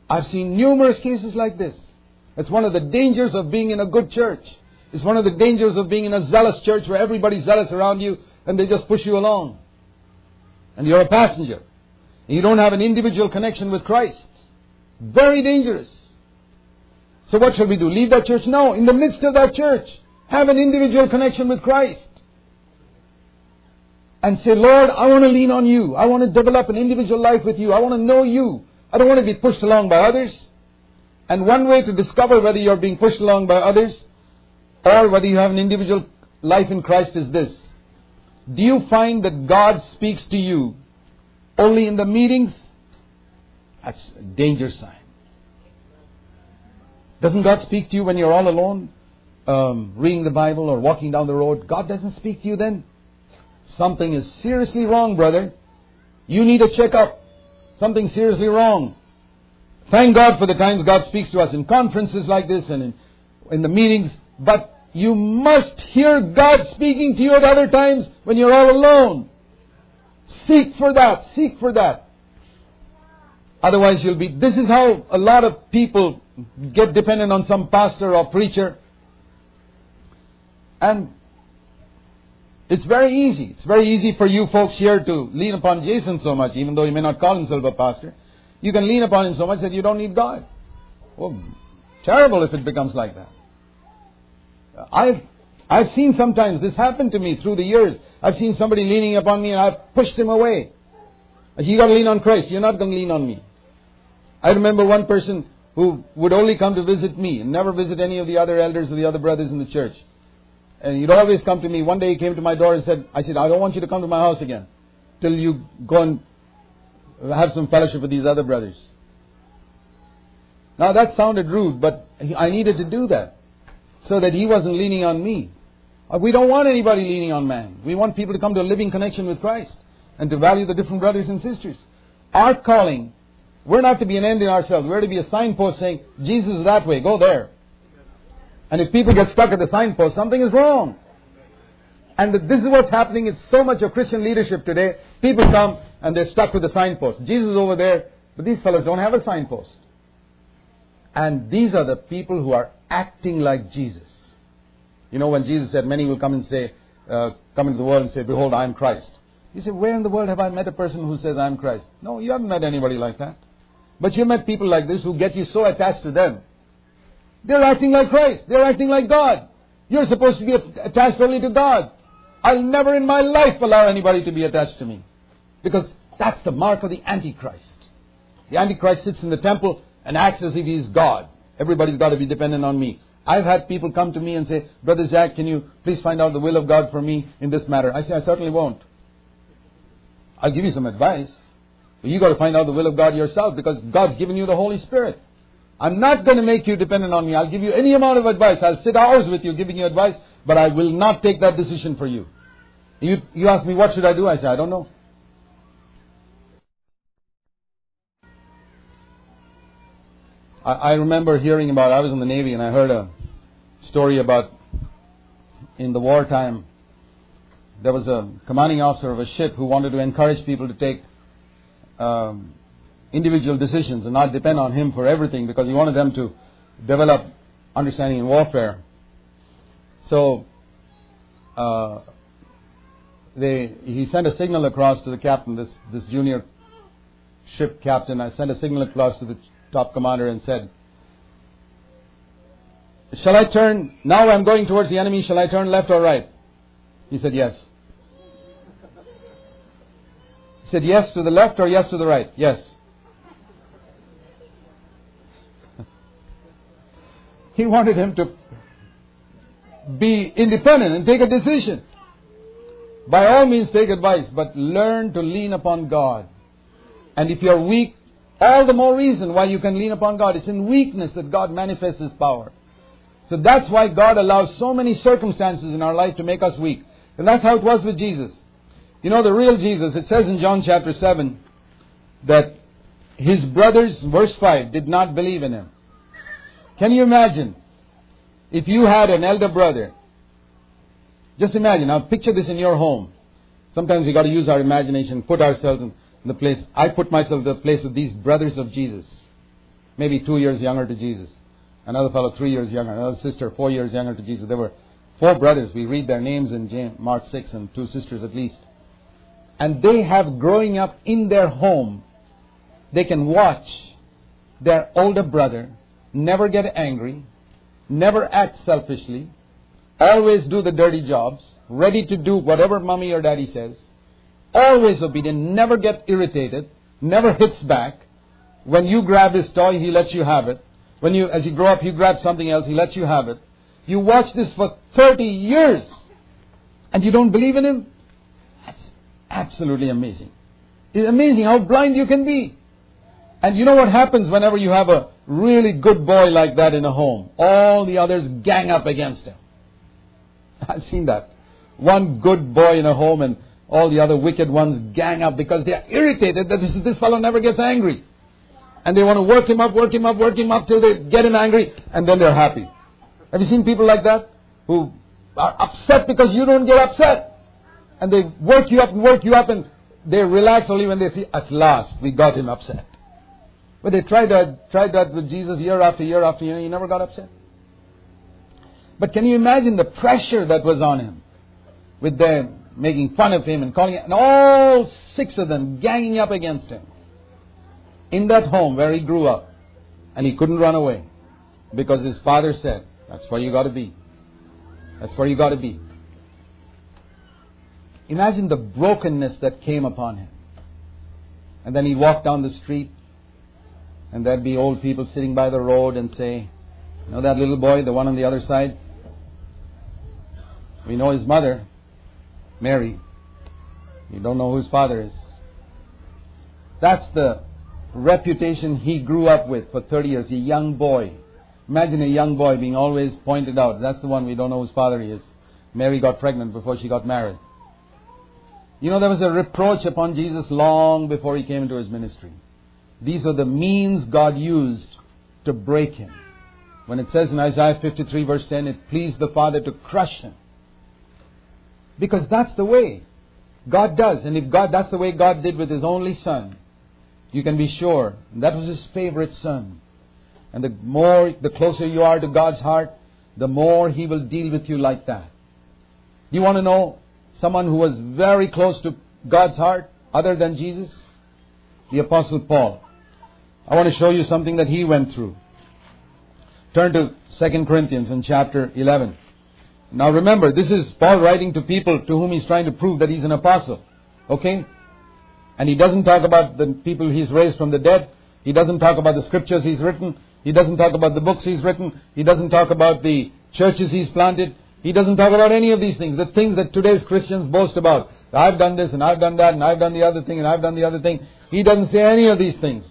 I've seen numerous cases like this. It's one of the dangers of being in a good church. It's one of the dangers of being in a zealous church where everybody's zealous around you and they just push you along. And you're a passenger. And you don't have an individual connection with Christ. Very dangerous. So what shall we do? Leave that church? No. In the midst of that church, have an individual connection with Christ. And say, Lord, I want to lean on you. I want to develop an individual life with you. I want to know you. I don't want to be pushed along by others. And one way to discover whether you're being pushed along by others or whether you have an individual life in Christ is this. Do you find that God speaks to you only in the meetings? That's a danger sign. Doesn't God speak to you when you're all alone, um, reading the Bible or walking down the road? God doesn't speak to you then? Something is seriously wrong, brother. You need a checkup. Something seriously wrong. Thank God for the times God speaks to us in conferences like this and in, in the meetings, but you must hear God speaking to you at other times when you're all alone. Seek for that. Seek for that. Otherwise you'll be, this is how a lot of people get dependent on some pastor or preacher. And it's very easy. It's very easy for you folks here to lean upon Jason so much, even though he may not call himself a pastor. You can lean upon him so much that you don't need God. Well, terrible if it becomes like that. I've, I've seen sometimes this happen to me through the years. I've seen somebody leaning upon me and I've pushed him away. You gotta lean on Christ. You're not gonna lean on me. I remember one person who would only come to visit me and never visit any of the other elders or the other brothers in the church. And he'd always come to me. One day he came to my door and said, I said, I don't want you to come to my house again till you go and have some fellowship with these other brothers. Now that sounded rude, but I needed to do that so that he wasn't leaning on me. Uh, we don't want anybody leaning on man. We want people to come to a living connection with Christ and to value the different brothers and sisters. Our calling, we're not to be an end in ourselves. We're to be a signpost saying, Jesus is that way, go there. And if people get stuck at the signpost, something is wrong. And this is what's happening in so much of Christian leadership today. People come and they're stuck with the signpost. Jesus is over there, but these fellows don't have a signpost. And these are the people who are acting like Jesus. You know, when Jesus said, Many will come and say, uh, come into the world and say, Behold, I am Christ. You say, Where in the world have I met a person who says, I am Christ? No, you haven't met anybody like that. But you met people like this who get you so attached to them they're acting like Christ. They're acting like God. You're supposed to be attached only to God. I'll never in my life allow anybody to be attached to me. Because that's the mark of the Antichrist. The Antichrist sits in the temple and acts as if he's God. Everybody's got to be dependent on me. I've had people come to me and say, Brother Zac, can you please find out the will of God for me in this matter? I say, I certainly won't. I'll give you some advice. But you've got to find out the will of God yourself because God's given you the Holy Spirit. I'm not going to make you dependent on me. I'll give you any amount of advice. I'll sit hours with you giving you advice, but I will not take that decision for you. You, you ask me, what should I do? I say, I don't know. I, I remember hearing about, I was in the Navy and I heard a story about in the wartime, there was a commanding officer of a ship who wanted to encourage people to take um, individual decisions and not depend on him for everything because he wanted them to develop understanding in warfare. So uh, they, he sent a signal across to the captain, this, this junior ship captain. I sent a signal across to the top commander and said, Shall I turn, now I'm going towards the enemy, shall I turn left or right? He said, Yes. He said, Yes to the left or yes to the right? Yes. He wanted him to be independent and take a decision. By all means, take advice, but learn to lean upon God. And if you're weak, all the more reason why you can lean upon God. It's in weakness that God manifests His power. So that's why God allows so many circumstances in our life to make us weak. And that's how it was with Jesus. You know, the real Jesus, it says in John chapter 7 that his brothers, verse 5, did not believe in him. Can you imagine if you had an elder brother? Just imagine. Now picture this in your home. Sometimes we got to use our imagination, put ourselves in the place. I put myself in the place of these brothers of Jesus. maybe two years younger to Jesus. Another fellow three years younger. Another sister four years younger to Jesus. There were four brothers. We read their names in Mark 6 and two sisters at least. And they have growing up in their home, they can watch their older brother never get angry, never act selfishly, always do the dirty jobs, ready to do whatever mommy or daddy says, always obedient, never get irritated, never hits back. When you grab his toy, he lets you have it. When you, as you grow up, you grab something else, he lets you have it. You watch this for 30 years and you don't believe in him? That's absolutely amazing. It's amazing how blind you can be. And you know what happens whenever you have a really good boy like that in a home? All the others gang up against him. (laughs) I've seen that. One good boy in a home and all the other wicked ones gang up because they are irritated that this, this fellow never gets angry. And they want to work him up, work him up, work him up till they get him angry and then they're happy. Have you seen people like that? Who are upset because you don't get upset. And they work you up and work you up and they relax only when they see, at last, we got him upset. But they tried that, tried that with Jesus year after year after year, he never got upset. But can you imagine the pressure that was on him? With them making fun of him and calling him, and all six of them ganging up against him. In that home where he grew up. And he couldn't run away. Because his father said, that's where you gotta be. That's where you gotta be. Imagine the brokenness that came upon him. And then he walked down the street and there'd be old people sitting by the road and say, You know that little boy, the one on the other side? We know his mother, Mary. We don't know who his father is. That's the reputation he grew up with for 30 years, a young boy. Imagine a young boy being always pointed out. That's the one we don't know whose father he is. Mary got pregnant before she got married. You know, there was a reproach upon Jesus long before he came into his ministry. These are the means God used to break him. When it says in Isaiah 53 verse 10, it pleased the Father to crush him. Because that's the way God does. And if God, that's the way God did with His only Son, you can be sure that was His favorite Son. And the more, the closer you are to God's heart, the more He will deal with you like that. Do you want to know someone who was very close to God's heart other than Jesus? The Apostle Paul. I want to show you something that he went through. Turn to 2 Corinthians in chapter 11. Now remember, this is Paul writing to people to whom he's trying to prove that he's an apostle. Okay? And he doesn't talk about the people he's raised from the dead. He doesn't talk about the scriptures he's written. He doesn't talk about the books he's written. He doesn't talk about the churches he's planted. He doesn't talk about any of these things. The things that today's Christians boast about. I've done this and I've done that and I've done the other thing and I've done the other thing. He doesn't say any of these things.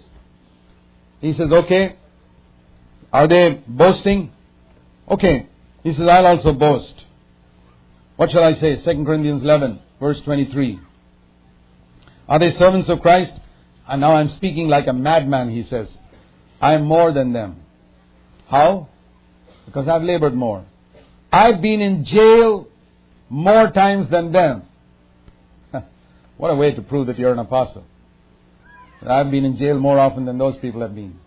He says, okay, are they boasting? Okay. He says, I'll also boast. What shall I say? 2 Corinthians 11, verse 23. Are they servants of Christ? And now I'm speaking like a madman, he says. I am more than them. How? Because I've labored more. I've been in jail more times than them. (laughs) what a way to prove that you're an apostle. I've been in jail more often than those people have been.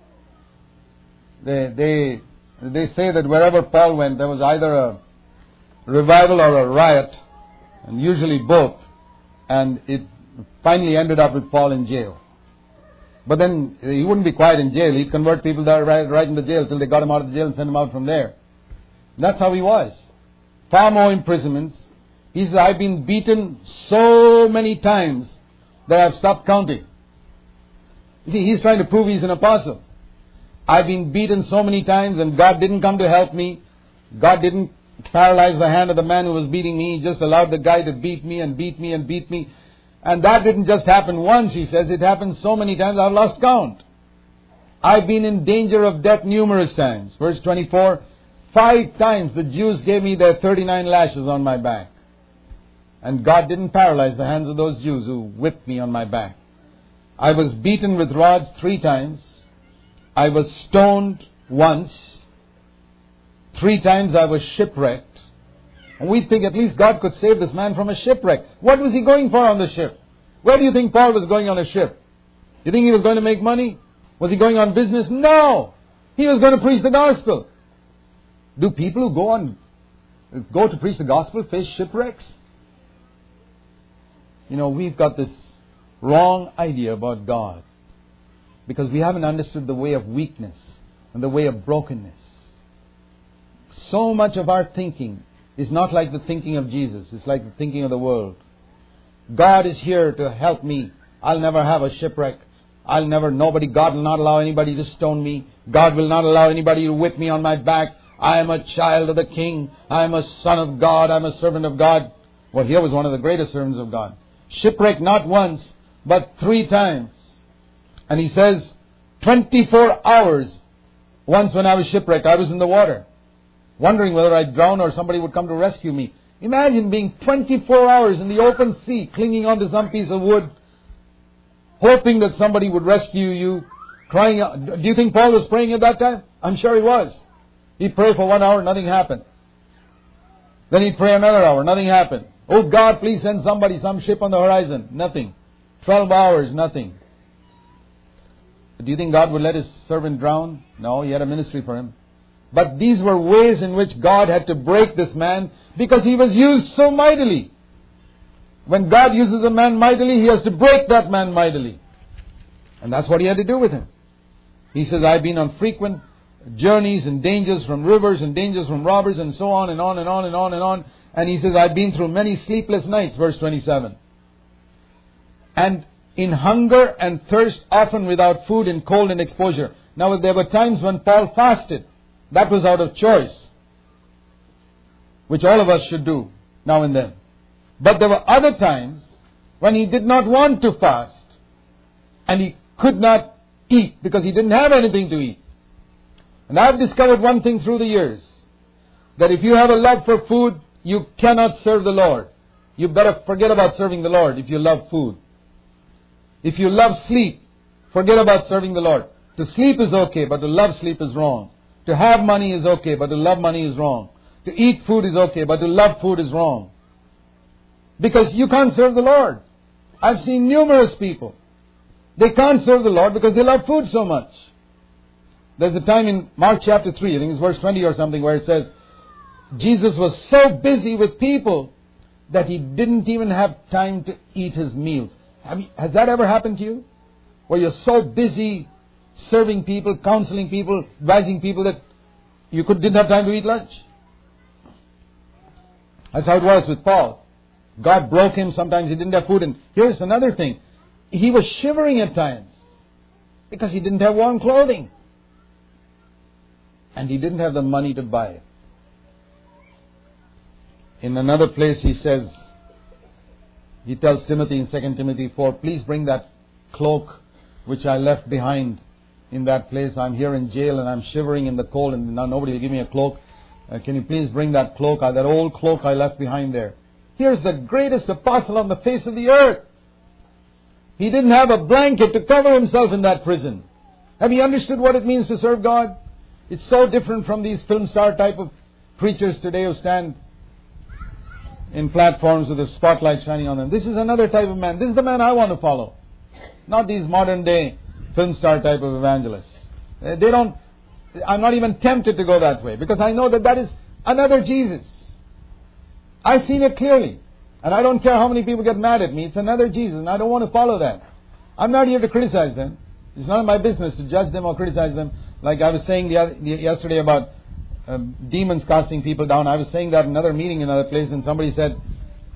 They, they, they say that wherever Paul went, there was either a revival or a riot, and usually both, and it finally ended up with Paul in jail. But then uh, he wouldn't be quiet in jail. He'd convert people that right, right in the jail till they got him out of the jail and sent him out from there. That's how he was. Far more imprisonments. He says, I've been beaten so many times that I've stopped counting. You see, he's trying to prove he's an apostle. I've been beaten so many times and God didn't come to help me. God didn't paralyze the hand of the man who was beating me. He just allowed the guy to beat me and beat me and beat me. And that didn't just happen once, he says. It happened so many times I've lost count. I've been in danger of death numerous times. Verse 24, five times the Jews gave me their 39 lashes on my back. And God didn't paralyze the hands of those Jews who whipped me on my back. I was beaten with rods three times. I was stoned once. Three times I was shipwrecked. And we think at least God could save this man from a shipwreck. What was he going for on the ship? Where do you think Paul was going on a ship? You think he was going to make money? Was he going on business? No. He was going to preach the gospel. Do people who go on go to preach the gospel face shipwrecks? You know, we've got this wrong idea about God because we haven't understood the way of weakness and the way of brokenness. So much of our thinking is not like the thinking of Jesus, it's like the thinking of the world. God is here to help me. I'll never have a shipwreck. I'll never, nobody, God will not allow anybody to stone me. God will not allow anybody to whip me on my back. I am a child of the King. I am a son of God. I'm a servant of God. Well, here was one of the greatest servants of God. Shipwrecked not once, but three times. And he says, 24 hours. Once when I was shipwrecked, I was in the water, wondering whether I'd drown or somebody would come to rescue me. Imagine being 24 hours in the open sea, clinging onto some piece of wood, hoping that somebody would rescue you, crying out. Do you think Paul was praying at that time? I'm sure he was. He'd pray for one hour, nothing happened. Then he'd pray another hour, nothing happened. Oh God, please send somebody, some ship on the horizon. Nothing. Twelve hours, nothing. Do you think God would let his servant drown? No, he had a ministry for him. But these were ways in which God had to break this man because he was used so mightily. When God uses a man mightily, he has to break that man mightily. And that's what he had to do with him. He says, I've been on frequent journeys and dangers from rivers and dangers from robbers and so on and on and on and on and on. And he says, I've been through many sleepless nights, verse 27. And in hunger and thirst, often without food, in cold and exposure. Now, there were times when Paul fasted. That was out of choice, which all of us should do now and then. But there were other times when he did not want to fast and he could not eat because he didn't have anything to eat. And I've discovered one thing through the years that if you have a love for food, you cannot serve the Lord. You better forget about serving the Lord if you love food. If you love sleep, forget about serving the Lord. To sleep is okay, but to love sleep is wrong. To have money is okay, but to love money is wrong. To eat food is okay, but to love food is wrong. Because you can't serve the Lord. I've seen numerous people. They can't serve the Lord because they love food so much. There's a time in Mark chapter 3, I think it's verse 20 or something, where it says, Jesus was so busy with people that he didn't even have time to eat his meals. You, has that ever happened to you? Where you're so busy serving people, counseling people, advising people that you could, didn't have time to eat lunch? That's how it was with Paul. God broke him. Sometimes he didn't have food. And here's another thing. He was shivering at times because he didn't have warm clothing. And he didn't have the money to buy it. In another place he says, he tells Timothy in 2 Timothy 4, please bring that cloak which I left behind in that place. I'm here in jail and I'm shivering in the cold and now nobody will give me a cloak. Uh, can you please bring that cloak, uh, that old cloak I left behind there? Here's the greatest apostle on the face of the earth. He didn't have a blanket to cover himself in that prison. Have you understood what it means to serve God? It's so different from these film star type of preachers today who stand in platforms with the spotlight shining on them. This is another type of man. This is the man I want to follow. Not these modern day film star type of evangelists. Uh, they don't, I'm not even tempted to go that way because I know that that is another Jesus. I've seen it clearly. And I don't care how many people get mad at me. It's another Jesus, and I don't want to follow that. I'm not here to criticize them. It's none of my business to judge them or criticize them. Like I was saying the other, the, yesterday about um, demons casting people down. I was saying that in another meeting in another place, and somebody said,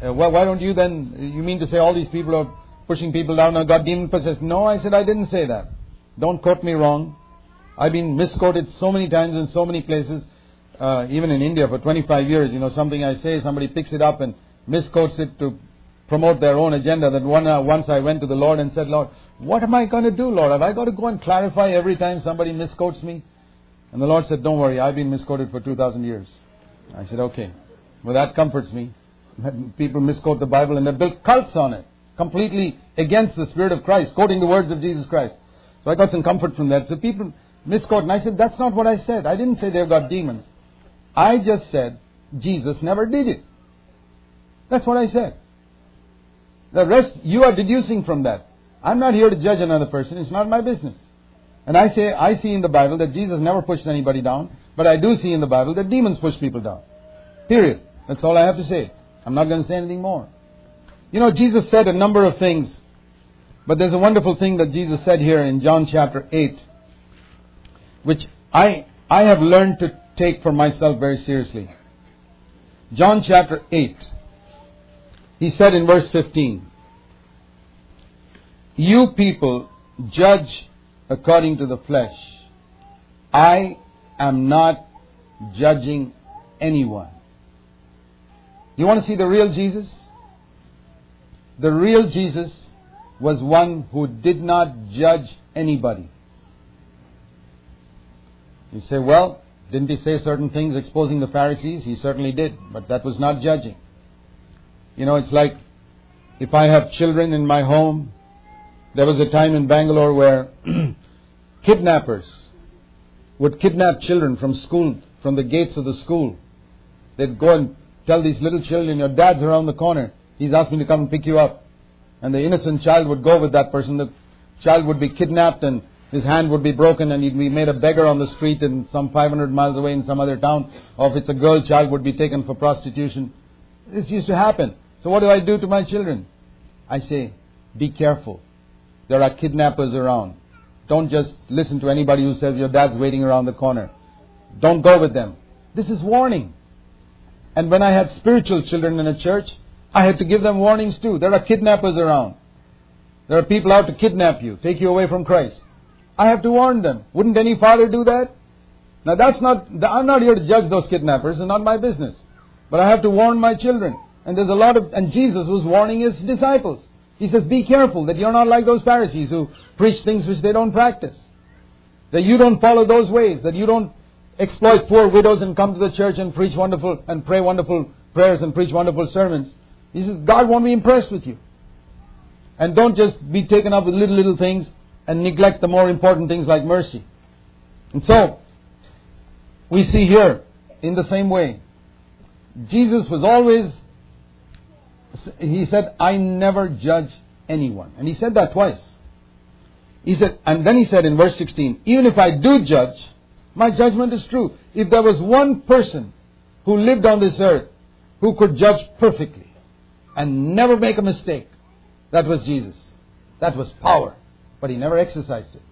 uh, well, why don't you then, you mean to say all these people are pushing people down and got demon possessed? No, I said, I didn't say that. Don't quote me wrong. I've been misquoted so many times in so many places uh, even in India for 25 years, you know, something I say, somebody picks it up and misquotes it to promote their own agenda. That one, uh, once I went to the Lord and said, Lord, what am I going to do, Lord? Have I got to go and clarify every time somebody misquotes me? And the Lord said, Don't worry, I've been misquoted for 2,000 years. I said, Okay. Well, that comforts me. (laughs) People misquote the Bible and they built cults on it, completely against the Spirit of Christ, quoting the words of Jesus Christ. So I got some comfort from that. So people misquote, and I said, That's not what I said. I didn't say they've got demons. I just said Jesus never did it. That's what I said. The rest you are deducing from that. I'm not here to judge another person. It's not my business. And I say, I see in the Bible that Jesus never pushed anybody down, but I do see in the Bible that demons push people down. Period. That's all I have to say. I'm not going to say anything more. You know, Jesus said a number of things, but there's a wonderful thing that Jesus said here in John chapter 8, which I, I have learned to take for myself very seriously. John chapter 8. He said in verse 15, You people judge according to the flesh. I am not judging anyone. You want to see the real Jesus? The real Jesus was one who did not judge anybody. You say, well, didn't he say certain things exposing the Pharisees? He certainly did, but that was not judging. You know, it's like if I have children in my home, there was a time in Bangalore where (clears throat) kidnappers would kidnap children from school, from the gates of the school. They'd go and tell these little children, your dad's around the corner. He's asked me to come and pick you up. And the innocent child would go with that person. The child would be kidnapped and his hand would be broken and he'd be made a beggar on the street in some 500 miles away in some other town. Or if it's a girl child would be taken for prostitution. This used to happen. So what do I do to my children? I say, be careful. There are kidnappers around. Don't just listen to anybody who says your dad's waiting around the corner. Don't go with them. This is warning. And when I had spiritual children in a church, I had to give them warnings too. There are kidnappers around. There are people out to kidnap you, take you away from Christ. I have to warn them. Wouldn't any father do that? Now that's not, I'm not here to judge those kidnappers, it's not my business. But I have to warn my children. And there's a lot of, and Jesus was warning his disciples. He says, be careful that you're not like those Pharisees who preach things which they don't practice. That you don't follow those ways, that you don't exploit poor widows and come to the church and preach wonderful, and pray wonderful prayers and preach wonderful sermons. He says, God won't be impressed with you. And don't just be taken up with little, little things and neglect the more important things like mercy. And so, we see here, in the same way, Jesus was always, he said, I never judge anyone. And he said that twice. He said, and then he said in verse 16, even if I do judge, my judgment is true. If there was one person who lived on this earth who could judge perfectly and never make a mistake, that was Jesus. That was power but he never exercised it.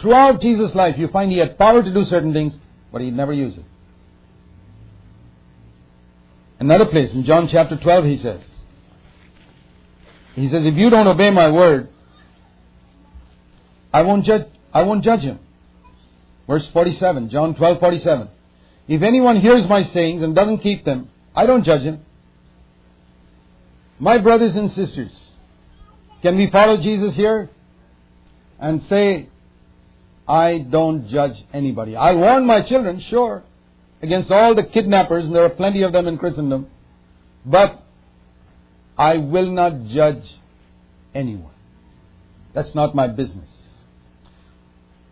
Throughout Jesus' life, you find he had power to do certain things, but he never used it. Another place, in John chapter 12, he says, he says, if you don't obey my word, I won't judge, I won't judge him. Verse 47, John 12, 47. If anyone hears my sayings and doesn't keep them, I don't judge him. My brothers and sisters, can we follow Jesus here and say, I don't judge anybody? I warn my children, sure, against all the kidnappers, and there are plenty of them in Christendom, but I will not judge anyone. That's not my business.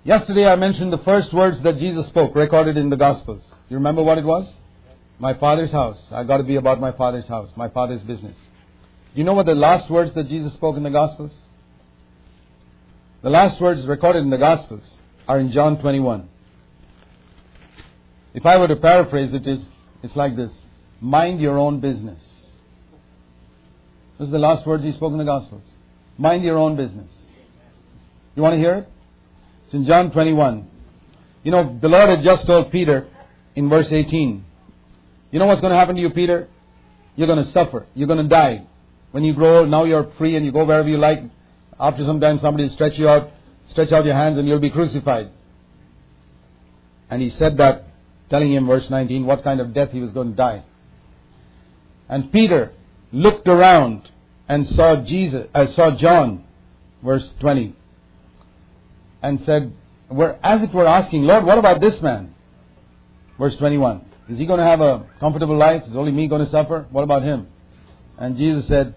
Yesterday I mentioned the first words that Jesus spoke, recorded in the Gospels. You remember what it was? My Father's house. I got to be about my Father's house, my Father's business. You know what the last words that Jesus spoke in the Gospels? The last words recorded in the Gospels are in John 21. If I were to paraphrase it, it's, it's like this Mind your own business. Those are the last words he spoke in the Gospels. Mind your own business. You want to hear it? It's in John 21. You know, the Lord had just told Peter in verse 18, You know what's going to happen to you, Peter? You're going to suffer. You're going to die. When you grow old, now you're free and you go wherever you like. After some time, somebody will stretch you out, stretch out your hands, and you'll be crucified. And he said that, telling him, verse 19, what kind of death he was going to die. And Peter looked around and saw Jesus, uh, saw John, verse 20, and said, we're, as it were asking, Lord, what about this man? Verse 21. Is he going to have a comfortable life? Is only me going to suffer? What about him? And Jesus said,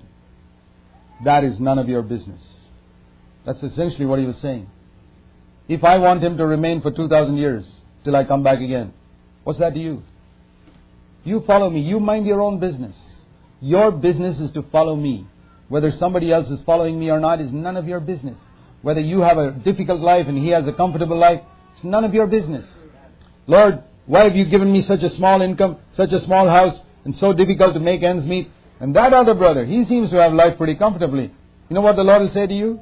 That is none of your business. That's essentially what he was saying. If I want him to remain for 2,000 years till I come back again, what's that to you? You follow me. You mind your own business. Your business is to follow me. Whether somebody else is following me or not is none of your business. whether you have a difficult life and he has a comfortable life. It's none of your business. Lord, why have you given me such a small income, such a small house, and so difficult to make ends meet? And that other brother, he seems to have life pretty comfortably. You know what the Lord will say to you?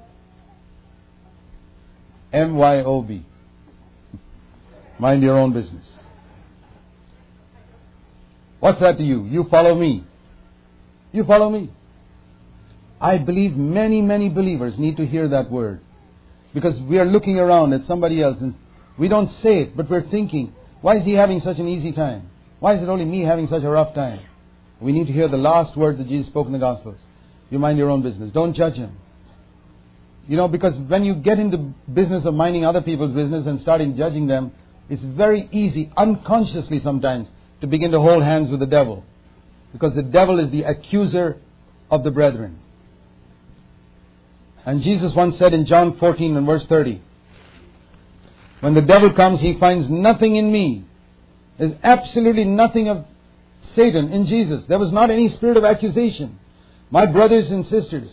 M-Y-O-B. Mind your own business. What's that to you? You follow me. You follow me. I believe many, many believers need to hear that word. Because we are looking around at somebody else and we don't say it, but we're thinking, why is he having such an easy time? Why is it only me having such a rough time? We need to hear the last word that Jesus spoke in the Gospels. You mind your own business. Don't judge him. You know, because when you get into business of minding other people's business and starting judging them, it's very easy, unconsciously sometimes, to begin to hold hands with the devil. Because the devil is the accuser of the brethren. And Jesus once said in John 14 and verse 30, when the devil comes, he finds nothing in me. There's absolutely nothing of Satan in Jesus. There was not any spirit of accusation. My brothers and sisters,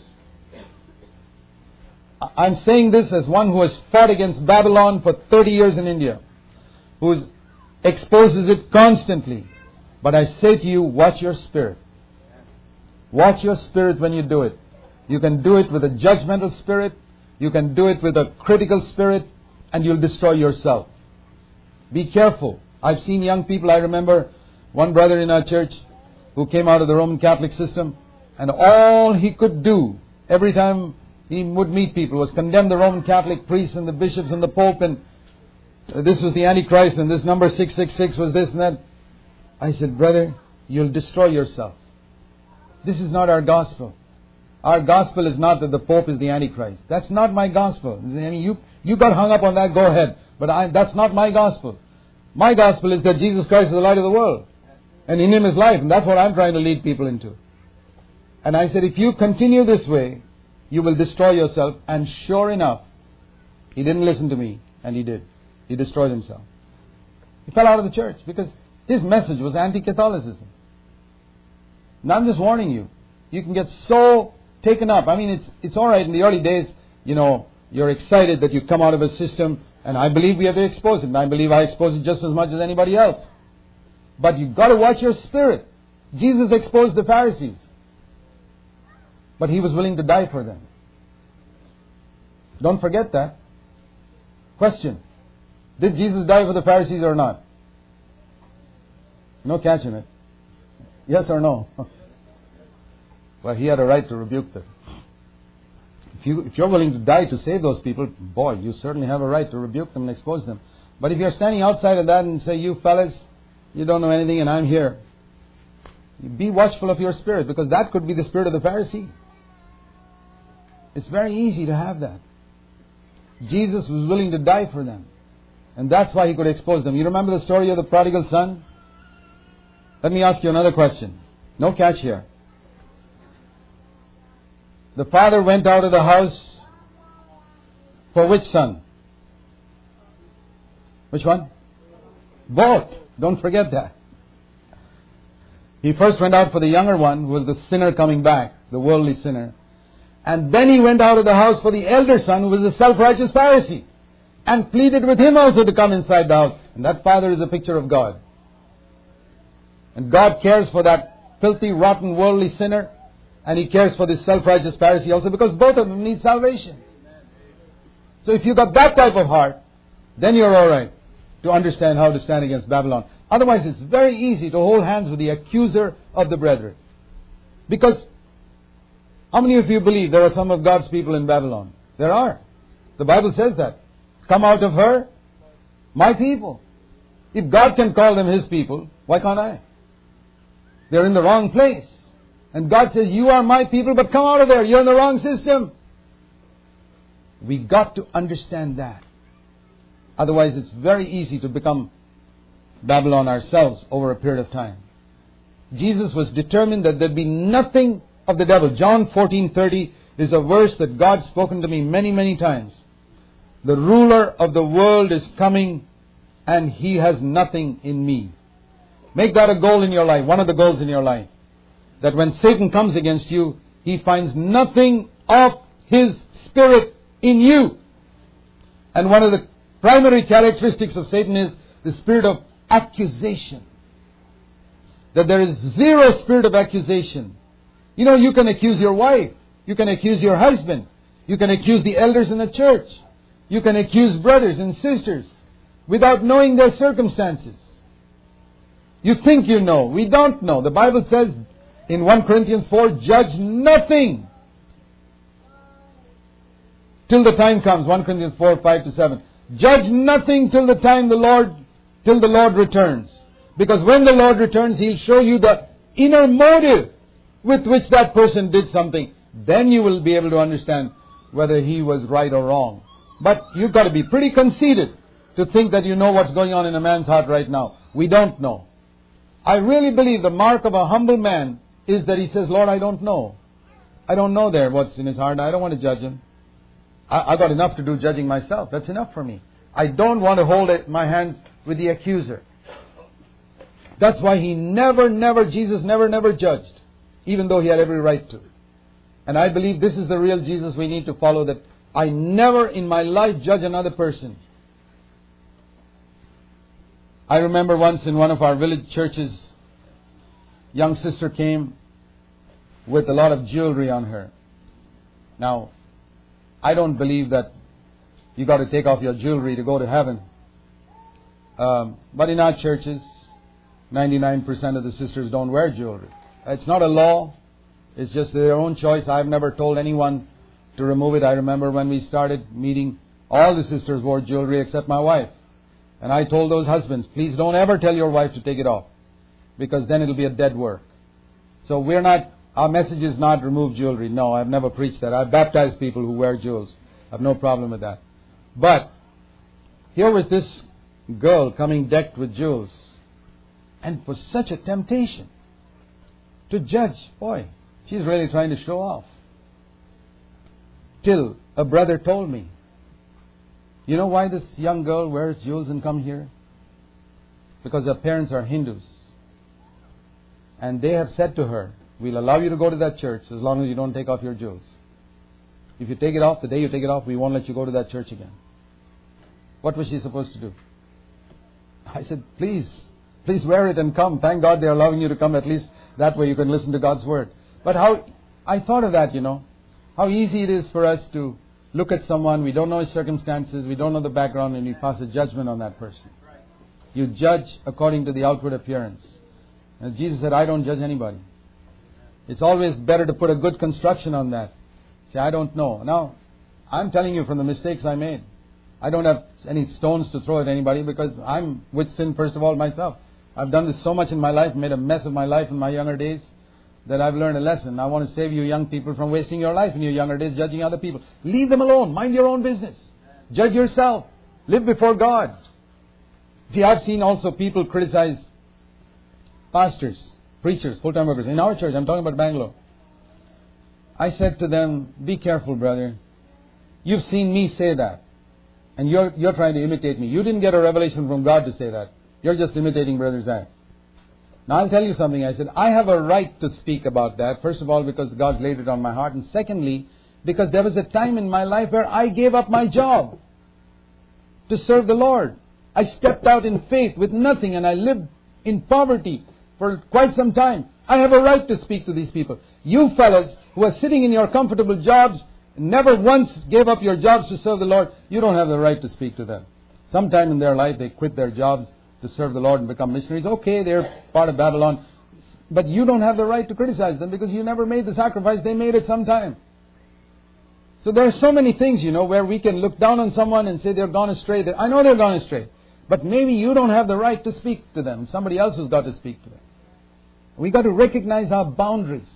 I'm saying this as one who has fought against Babylon for 30 years in India, who exposes it constantly. But I say to you, watch your spirit. Watch your spirit when you do it. You can do it with a judgmental spirit. You can do it with a critical spirit and you'll destroy yourself. Be careful. I've seen young people, I remember one brother in our church who came out of the Roman Catholic system and all he could do every time he would meet people was condemn the Roman Catholic priests and the bishops and the Pope and Uh, this was the Antichrist and this number 666 was this and that. I said, brother, you'll destroy yourself. This is not our gospel. Our gospel is not that the Pope is the Antichrist. That's not my gospel. I mean, you, you got hung up on that, go ahead. But I, that's not my gospel. My gospel is that Jesus Christ is the light of the world. And in Him is life. And that's what I'm trying to lead people into. And I said, if you continue this way, you will destroy yourself. And sure enough, he didn't listen to me. And he did. He destroyed himself. He fell out of the church because his message was anti-Catholicism. Now I'm just warning you. You can get so taken up. I mean, it's, it's alright in the early days, you know, you're excited that you come out of a system, and I believe we have to expose it, and I believe I expose it just as much as anybody else. But you've got to watch your spirit. Jesus exposed the Pharisees, but he was willing to die for them. Don't forget that. Question Did Jesus die for the Pharisees or not? No catching it. Eh? Yes or no? (laughs) well, he had a right to rebuke them. If, you, if you're willing to die to save those people, boy, you certainly have a right to rebuke them and expose them. But if you're standing outside of that and say, you fellas, you don't know anything and I'm here, be watchful of your spirit because that could be the spirit of the Pharisee. It's very easy to have that. Jesus was willing to die for them. And that's why he could expose them. You remember the story of the prodigal son? Let me ask you another question. No catch here. The father went out of the house for which son? Which one? Both. Don't forget that. He first went out for the younger one, who was the sinner coming back, the worldly sinner. And then he went out of the house for the elder son, who was the self-righteous Pharisee, and pleaded with him also to come inside the house. And that father is a picture of God. And God cares for that filthy, rotten, worldly sinner, and He cares for this self-righteous Pharisee also because both of them need salvation. So if you've got that type of heart, then you're alright to understand how to stand against Babylon. Otherwise, it's very easy to hold hands with the accuser of the brethren. Because how many of you believe there are some of God's people in Babylon? There are. The Bible says that. Come out of her, my people. If God can call them His people, why can't I? They're in the wrong place. And God says, You are my people, but come out of there. You're in the wrong system. We got to understand that. Otherwise, it's very easy to become Babylon ourselves over a period of time. Jesus was determined that there'd be nothing of the devil. John 14:30 is a verse that God's spoken to me many, many times. The ruler of the world is coming and he has nothing in me. Make that a goal in your life, one of the goals in your life. That when Satan comes against you, he finds nothing of his spirit in you. And one of the primary characteristics of Satan is the spirit of accusation. That there is zero spirit of accusation. You know, you can accuse your wife. You can accuse your husband. You can accuse the elders in the church. You can accuse brothers and sisters without knowing their circumstances. You think you know. We don't know. The Bible says in 1 Corinthians 4, judge nothing till the time comes. 1 Corinthians 4, 5 to 7. Judge nothing till the time the Lord, till the Lord returns. Because when the Lord returns, He'll show you the inner motive with which that person did something. Then you will be able to understand whether he was right or wrong. But you've got to be pretty conceited to think that you know what's going on in a man's heart right now. We don't know. I really believe the mark of a humble man is that he says, Lord, I don't know. I don't know there what's in his heart. I don't want to judge him. I, have got enough to do judging myself. That's enough for me. I don't want to hold it, my hands with the accuser. That's why he never, never, Jesus never, never judged, even though he had every right to. And I believe this is the real Jesus we need to follow that I never in my life judge another person. I remember once in one of our village churches, young sister came with a lot of jewelry on her. Now, I don't believe that you got to take off your jewelry to go to heaven. Um, but in our churches, 99% of the sisters don't wear jewelry. It's not a law. It's just their own choice. I've never told anyone to remove it. I remember when we started meeting, all the sisters wore jewelry except my wife. And I told those husbands, please don't ever tell your wife to take it off. Because then it'll be a dead work. So we're not our message is not remove jewelry. No, I've never preached that. I've baptized people who wear jewels. I have no problem with that. But here was this girl coming decked with jewels. And for such a temptation to judge, boy, she's really trying to show off. Till a brother told me, you know why this young girl wears jewels and come here? Because her parents are Hindus. And they have said to her, We'll allow you to go to that church as long as you don't take off your jewels. If you take it off, the day you take it off, we won't let you go to that church again. What was she supposed to do? I said, please, please wear it and come. Thank God they're allowing you to come. At least that way you can listen to God's word. But how, I thought of that, you know, how easy it is for us to look at someone, we don't know his circumstances, we don't know the background, and we pass a judgment on that person. You judge according to the outward appearance. And Jesus said, I don't judge anybody. It's always better to put a good construction on that. Say, I don't know. Now, I'm telling you from the mistakes I made. I don't have any stones to throw at anybody because I'm with sin first of all myself. I've done this so much in my life, made a mess of my life in my younger days, that I've learned a lesson. I want to save you young people from wasting your life in your younger days judging other people. Leave them alone. Mind your own business. Judge yourself. Live before God. See, I've seen also people criticize pastors preachers, full time workers, in our church, I'm talking about Bangalore. I said to them, Be careful, brother. You've seen me say that. And you're, you're trying to imitate me. You didn't get a revelation from God to say that. You're just imitating Brother Zac. Now I'll tell you something. I said, I have a right to speak about that. First of all, because God laid it on my heart. And secondly, because there was a time in my life where I gave up my job to serve the Lord. I stepped out in faith with nothing and I lived in poverty for quite some time. I have a right to speak to these people. You fellows who are sitting in your comfortable jobs, never once gave up your jobs to serve the Lord, you don't have the right to speak to them. Sometime in their life they quit their jobs to serve the Lord and become missionaries. Okay, they're part of Babylon. But you don't have the right to criticize them because you never made the sacrifice. They made it sometime. So there are so many things, you know, where we can look down on someone and say they're gone astray. I know they're gone astray. But maybe you don't have the right to speak to them. Somebody else has got to speak to them. We've got to recognize our boundaries.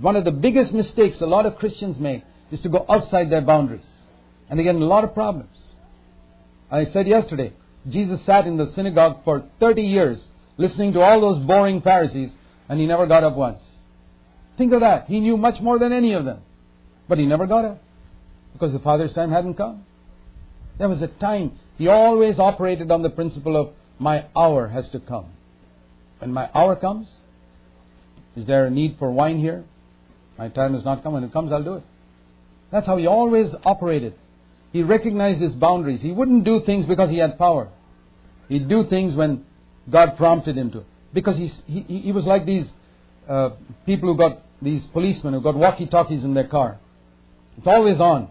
One of the biggest mistakes a lot of Christians make is to go outside their boundaries. And they get in a lot of problems. I said yesterday, Jesus sat in the synagogue for 30 years listening to all those boring Pharisees and he never got up once. Think of that. He knew much more than any of them. But he never got up because the Father's time hadn't come. There was a time he always operated on the principle of my hour has to come. When my hour comes, is there a need for wine here? My time has not come. When it comes, I'll do it. That's how he always operated. He recognized his boundaries. He wouldn't do things because he had power. He'd do things when God prompted him to. Because he, he, he was like these uh, people who got, these policemen who got walkie talkies in their car. It's always on.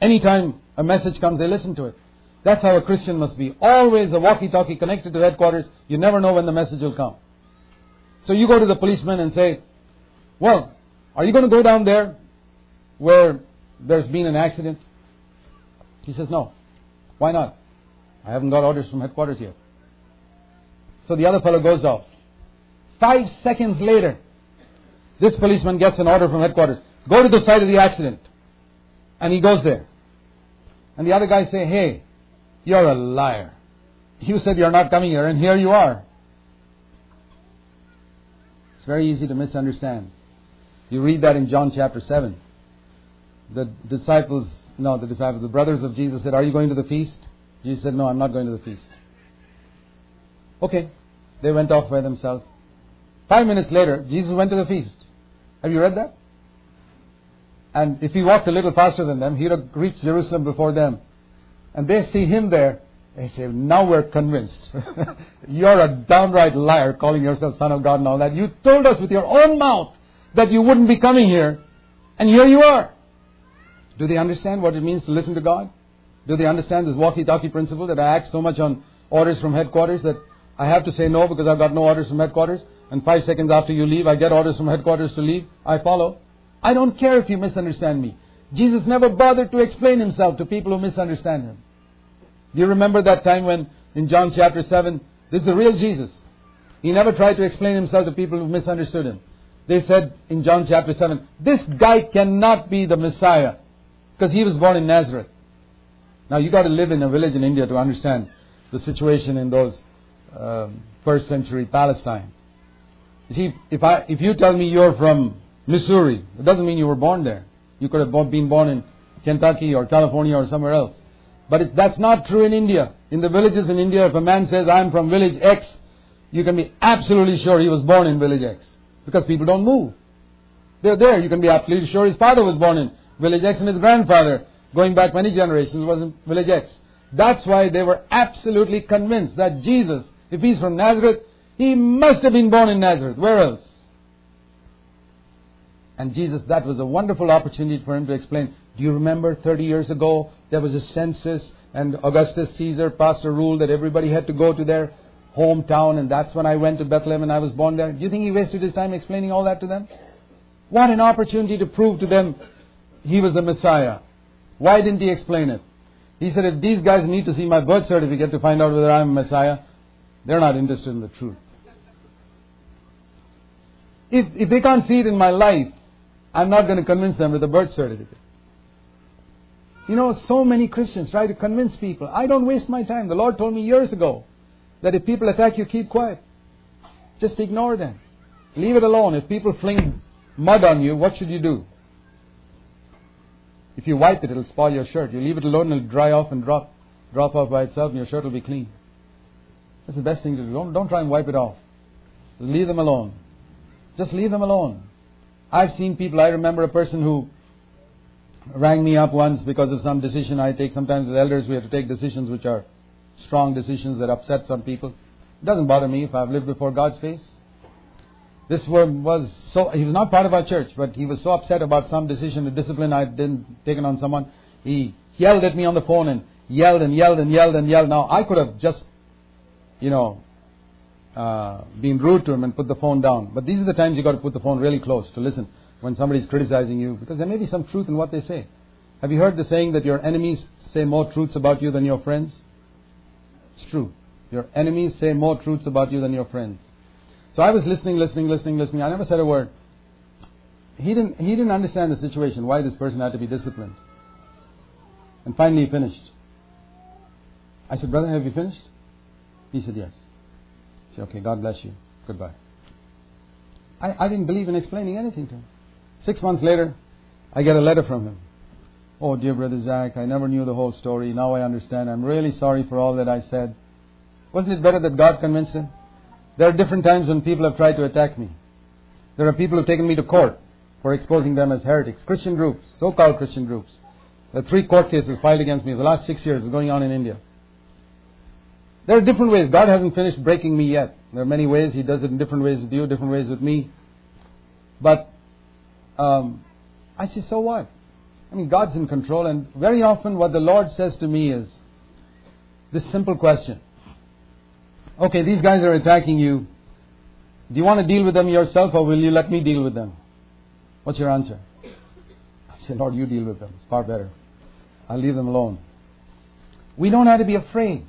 Anytime a message comes, they listen to it. That's how a Christian must be. Always a walkie talkie connected to headquarters. You never know when the message will come. So you go to the policeman and say, Well, are you going to go down there where there's been an accident? He says, No. Why not? I haven't got orders from headquarters yet. So the other fellow goes off. Five seconds later, this policeman gets an order from headquarters. Go to the site of the accident. And he goes there. And the other guy say, Hey, you're a liar. You said you're not coming here, and here you are. It's very easy to misunderstand. You read that in John chapter 7. The disciples, no, the disciples, the brothers of Jesus said, Are you going to the feast? Jesus said, No, I'm not going to the feast. Okay. They went off by themselves. Five minutes later, Jesus went to the feast. Have you read that? And if he walked a little faster than them, he'd have reached Jerusalem before them. And they see him there. They say, now we're convinced. (laughs) You're a downright liar calling yourself son of God and all that. You told us with your own mouth that you wouldn't be coming here. And here you are. Do they understand what it means to listen to God? Do they understand this walkie-talkie principle that I act so much on orders from headquarters that I have to say no because I've got no orders from headquarters? And five seconds after you leave, I get orders from headquarters to leave. I follow. I don't care if you misunderstand me. Jesus never bothered to explain himself to people who misunderstand him. Do you remember that time when in John chapter 7, this is the real Jesus. He never tried to explain himself to people who misunderstood him. They said in John chapter 7, this guy cannot be the Messiah because he was born in Nazareth. Now you got to live in a village in India to understand the situation in those um, first century Palestine. You see, if I if you tell me you're from Missouri, it doesn't mean you were born there. You could have been born in Kentucky or California or somewhere else. But it, that's not true in India. In the villages in India, if a man says, I'm from village X, you can be absolutely sure he was born in village X. Because people don't move. They're there. You can be absolutely sure his father was born in village X and his grandfather, going back many generations, was in village X. That's why they were absolutely convinced that Jesus, if he's from Nazareth, he must have been born in Nazareth. Where else? And Jesus, that was a wonderful opportunity for him to explain. Do you remember 30 years ago there was a census and Augustus Caesar passed a rule that everybody had to go to their hometown and that's when I went to Bethlehem and I was born there? Do you think he wasted his time explaining all that to them? What an opportunity to prove to them he was the Messiah. Why didn't he explain it? He said, if these guys need to see my birth certificate to find out whether I'm a Messiah, they're not interested in the truth. If, if they can't see it in my life, I'm not going to convince them with a birth certificate. You know, so many Christians try to convince people. I don't waste my time. The Lord told me years ago that if people attack you, keep quiet. Just ignore them. Leave it alone. If people fling mud on you, what should you do? If you wipe it, it'll spoil your shirt. You leave it alone, it'll dry off and drop, drop off by itself, and your shirt will be clean. That's the best thing to do. Don't, don't try and wipe it off. Leave them alone. Just leave them alone. I've seen people, I remember a person who rang me up once because of some decision I take. Sometimes as elders we have to take decisions which are strong decisions that upset some people. It doesn't bother me if I've lived before God's face. This was so, he was not part of our church, but he was so upset about some decision, a discipline I'd taken on someone. He yelled at me on the phone and yelled and yelled and yelled and yelled. Now I could have just, you know, uh, being rude to him and put the phone down. But these are the times you got to put the phone really close to listen when somebody's criticizing you because there may be some truth in what they say. Have you heard the saying that your enemies say more truths about you than your friends? It's true. Your enemies say more truths about you than your friends. So I was listening, listening, listening, listening. I never said a word. He didn't, he didn't understand the situation, why this person had to be disciplined. And finally he finished. I said, Brother, have you finished? He said, Yes. I said, okay, God bless you. Goodbye. I, I didn't believe in explaining anything to him. Six months later, I get a letter from him. Oh, dear Brother Zac, I never knew the whole story. Now I understand. I'm really sorry for all that I said. Wasn't it better that God convinced him? There are different times when people have tried to attack me. There are people who have taken me to court for exposing them as heretics. Christian groups, so-called Christian groups. There are three court cases filed against me. The last six years is going on in India. There are different ways. God hasn't finished breaking me yet. There are many ways. He does it in different ways with you, different ways with me. But um, I say, so what? I mean, God's in control, and very often what the Lord says to me is this simple question. Okay, these guys are attacking you. Do you want to deal with them yourself, or will you let me deal with them? What's your answer? I say, Lord, you deal with them. It's far better. I'll leave them alone. We don't have to be afraid.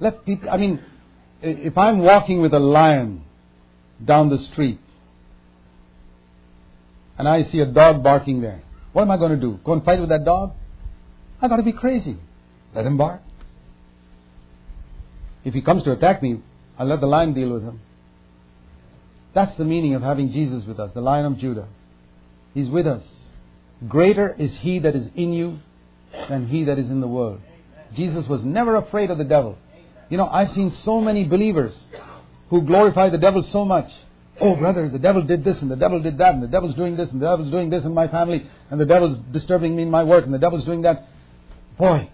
Let people, I mean, if I'm walking with a lion down the street and I see a dog barking there, what am I going to do? Go and fight with that dog? I've got to be crazy. Let him bark. If he comes to attack me, I'll let the lion deal with him. That's the meaning of having Jesus with us, the Lion of Judah. He's with us. Greater is he that is in you than he that is in the world. Jesus was never afraid of the devil. You know, I've seen so many believers who glorify the devil so much. Oh, brother, the devil did this and the devil did that and the devil's doing this and the devil's doing this in my family and the devil's disturbing me in my work and the devil's doing that. Boy.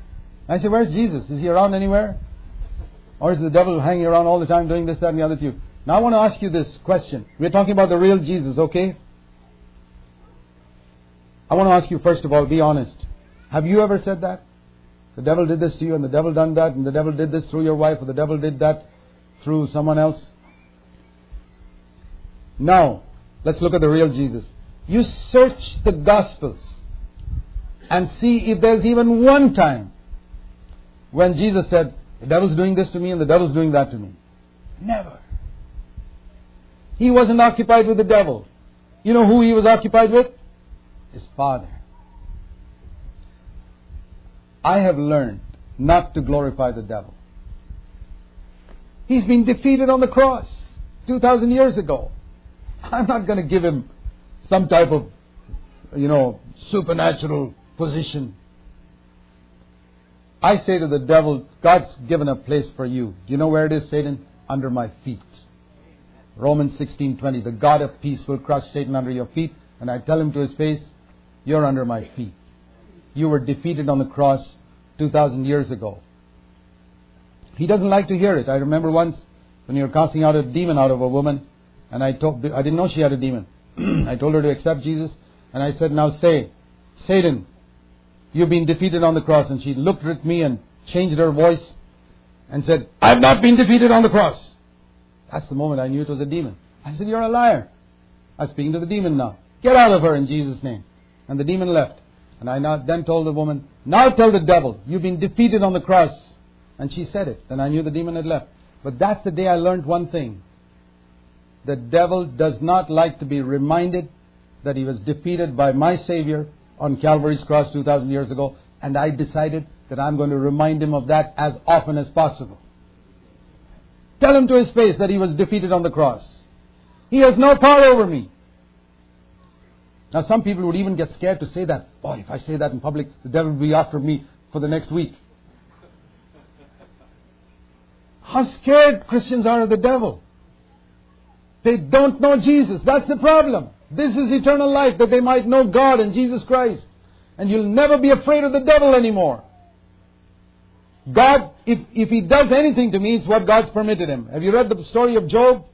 I say, where's Jesus? Is he around anywhere? Or is the devil hanging around all the time doing this, that, and the other to you? Now I want to ask you this question. We're talking about the real Jesus, okay? I want to ask you first of all, be honest. Have you ever said that? The devil did this to you, and the devil done that, and the devil did this through your wife, or the devil did that through someone else. Now, let's look at the real Jesus. You search the Gospels and see if there's even one time when Jesus said, The devil's doing this to me and the devil's doing that to me. Never. He wasn't occupied with the devil. You know who he was occupied with? His Father. I have learned not to glorify the devil. He's been defeated on the cross 2,000 years ago. I'm not going to give him some type of, you know, supernatural position. I say to the devil, God's given a place for you. Do you know where it is, Satan? Under my feet. Romans 16:20. The God of peace will crush Satan under your feet, and I tell him to his face, "You're under my feet." You were defeated on the cross 2,000 years ago. He doesn't like to hear it. I remember once when you were casting out a demon out of a woman, and I told, I didn't know she had a demon. (clears throat) I told her to accept Jesus, and I said, now say, Satan, you've been defeated on the cross. And she looked at me and changed her voice and said, I've not been defeated on the cross. That's the moment I knew it was a demon. I said, you're a liar. I'm speaking to the demon now. Get out of her in Jesus' name. And the demon left. And I now, then told the woman, Now tell the devil, you've been defeated on the cross. And she said it. Then I knew the demon had left. But that's the day I learned one thing. The devil does not like to be reminded that he was defeated by my Savior on Calvary's cross 2,000 years ago. And I decided that I'm going to remind him of that as often as possible. Tell him to his face that he was defeated on the cross. He has no power over me. Now, some people would even get scared to say that. Boy, if I say that in public, the devil will be after me for the next week. How scared Christians are of the devil. They don't know Jesus. That's the problem. This is eternal life, that they might know God and Jesus Christ. And you'll never be afraid of the devil anymore. God, if, if he does anything to me, it's what God's permitted him. Have you read the story of Job?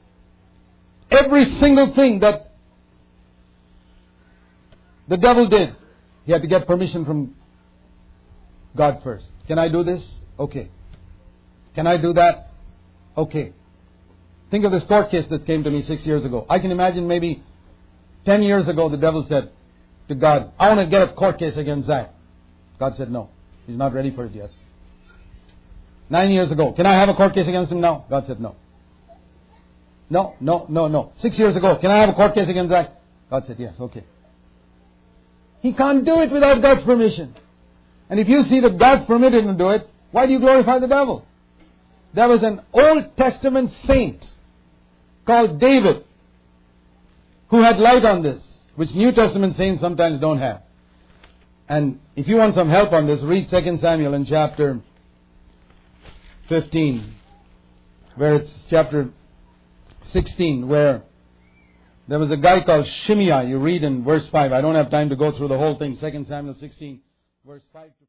Every single thing that the devil did. He had to get permission from God first. Can I do this? Okay. Can I do that? Okay. Think of this court case that came to me six years ago. I can imagine maybe ten years ago the devil said to God, I want to get a court case against Zac. God said no. He's not ready for it yet. Nine years ago, can I have a court case against him now? God said no. No, no, no, no. Six years ago, can I have a court case against Zac? God said yes, okay. He can't do it without God's permission. And if you see that God's permitted him to do it, why do you glorify the devil? There was an Old Testament saint called David who had light on this, which New Testament saints sometimes don't have. And if you want some help on this, read 2 Samuel in chapter 15, where it's chapter 16, where There was a guy called Shimei. You read in verse 5. I don't have time to go through the whole thing. 2 Samuel 16, verse 5 to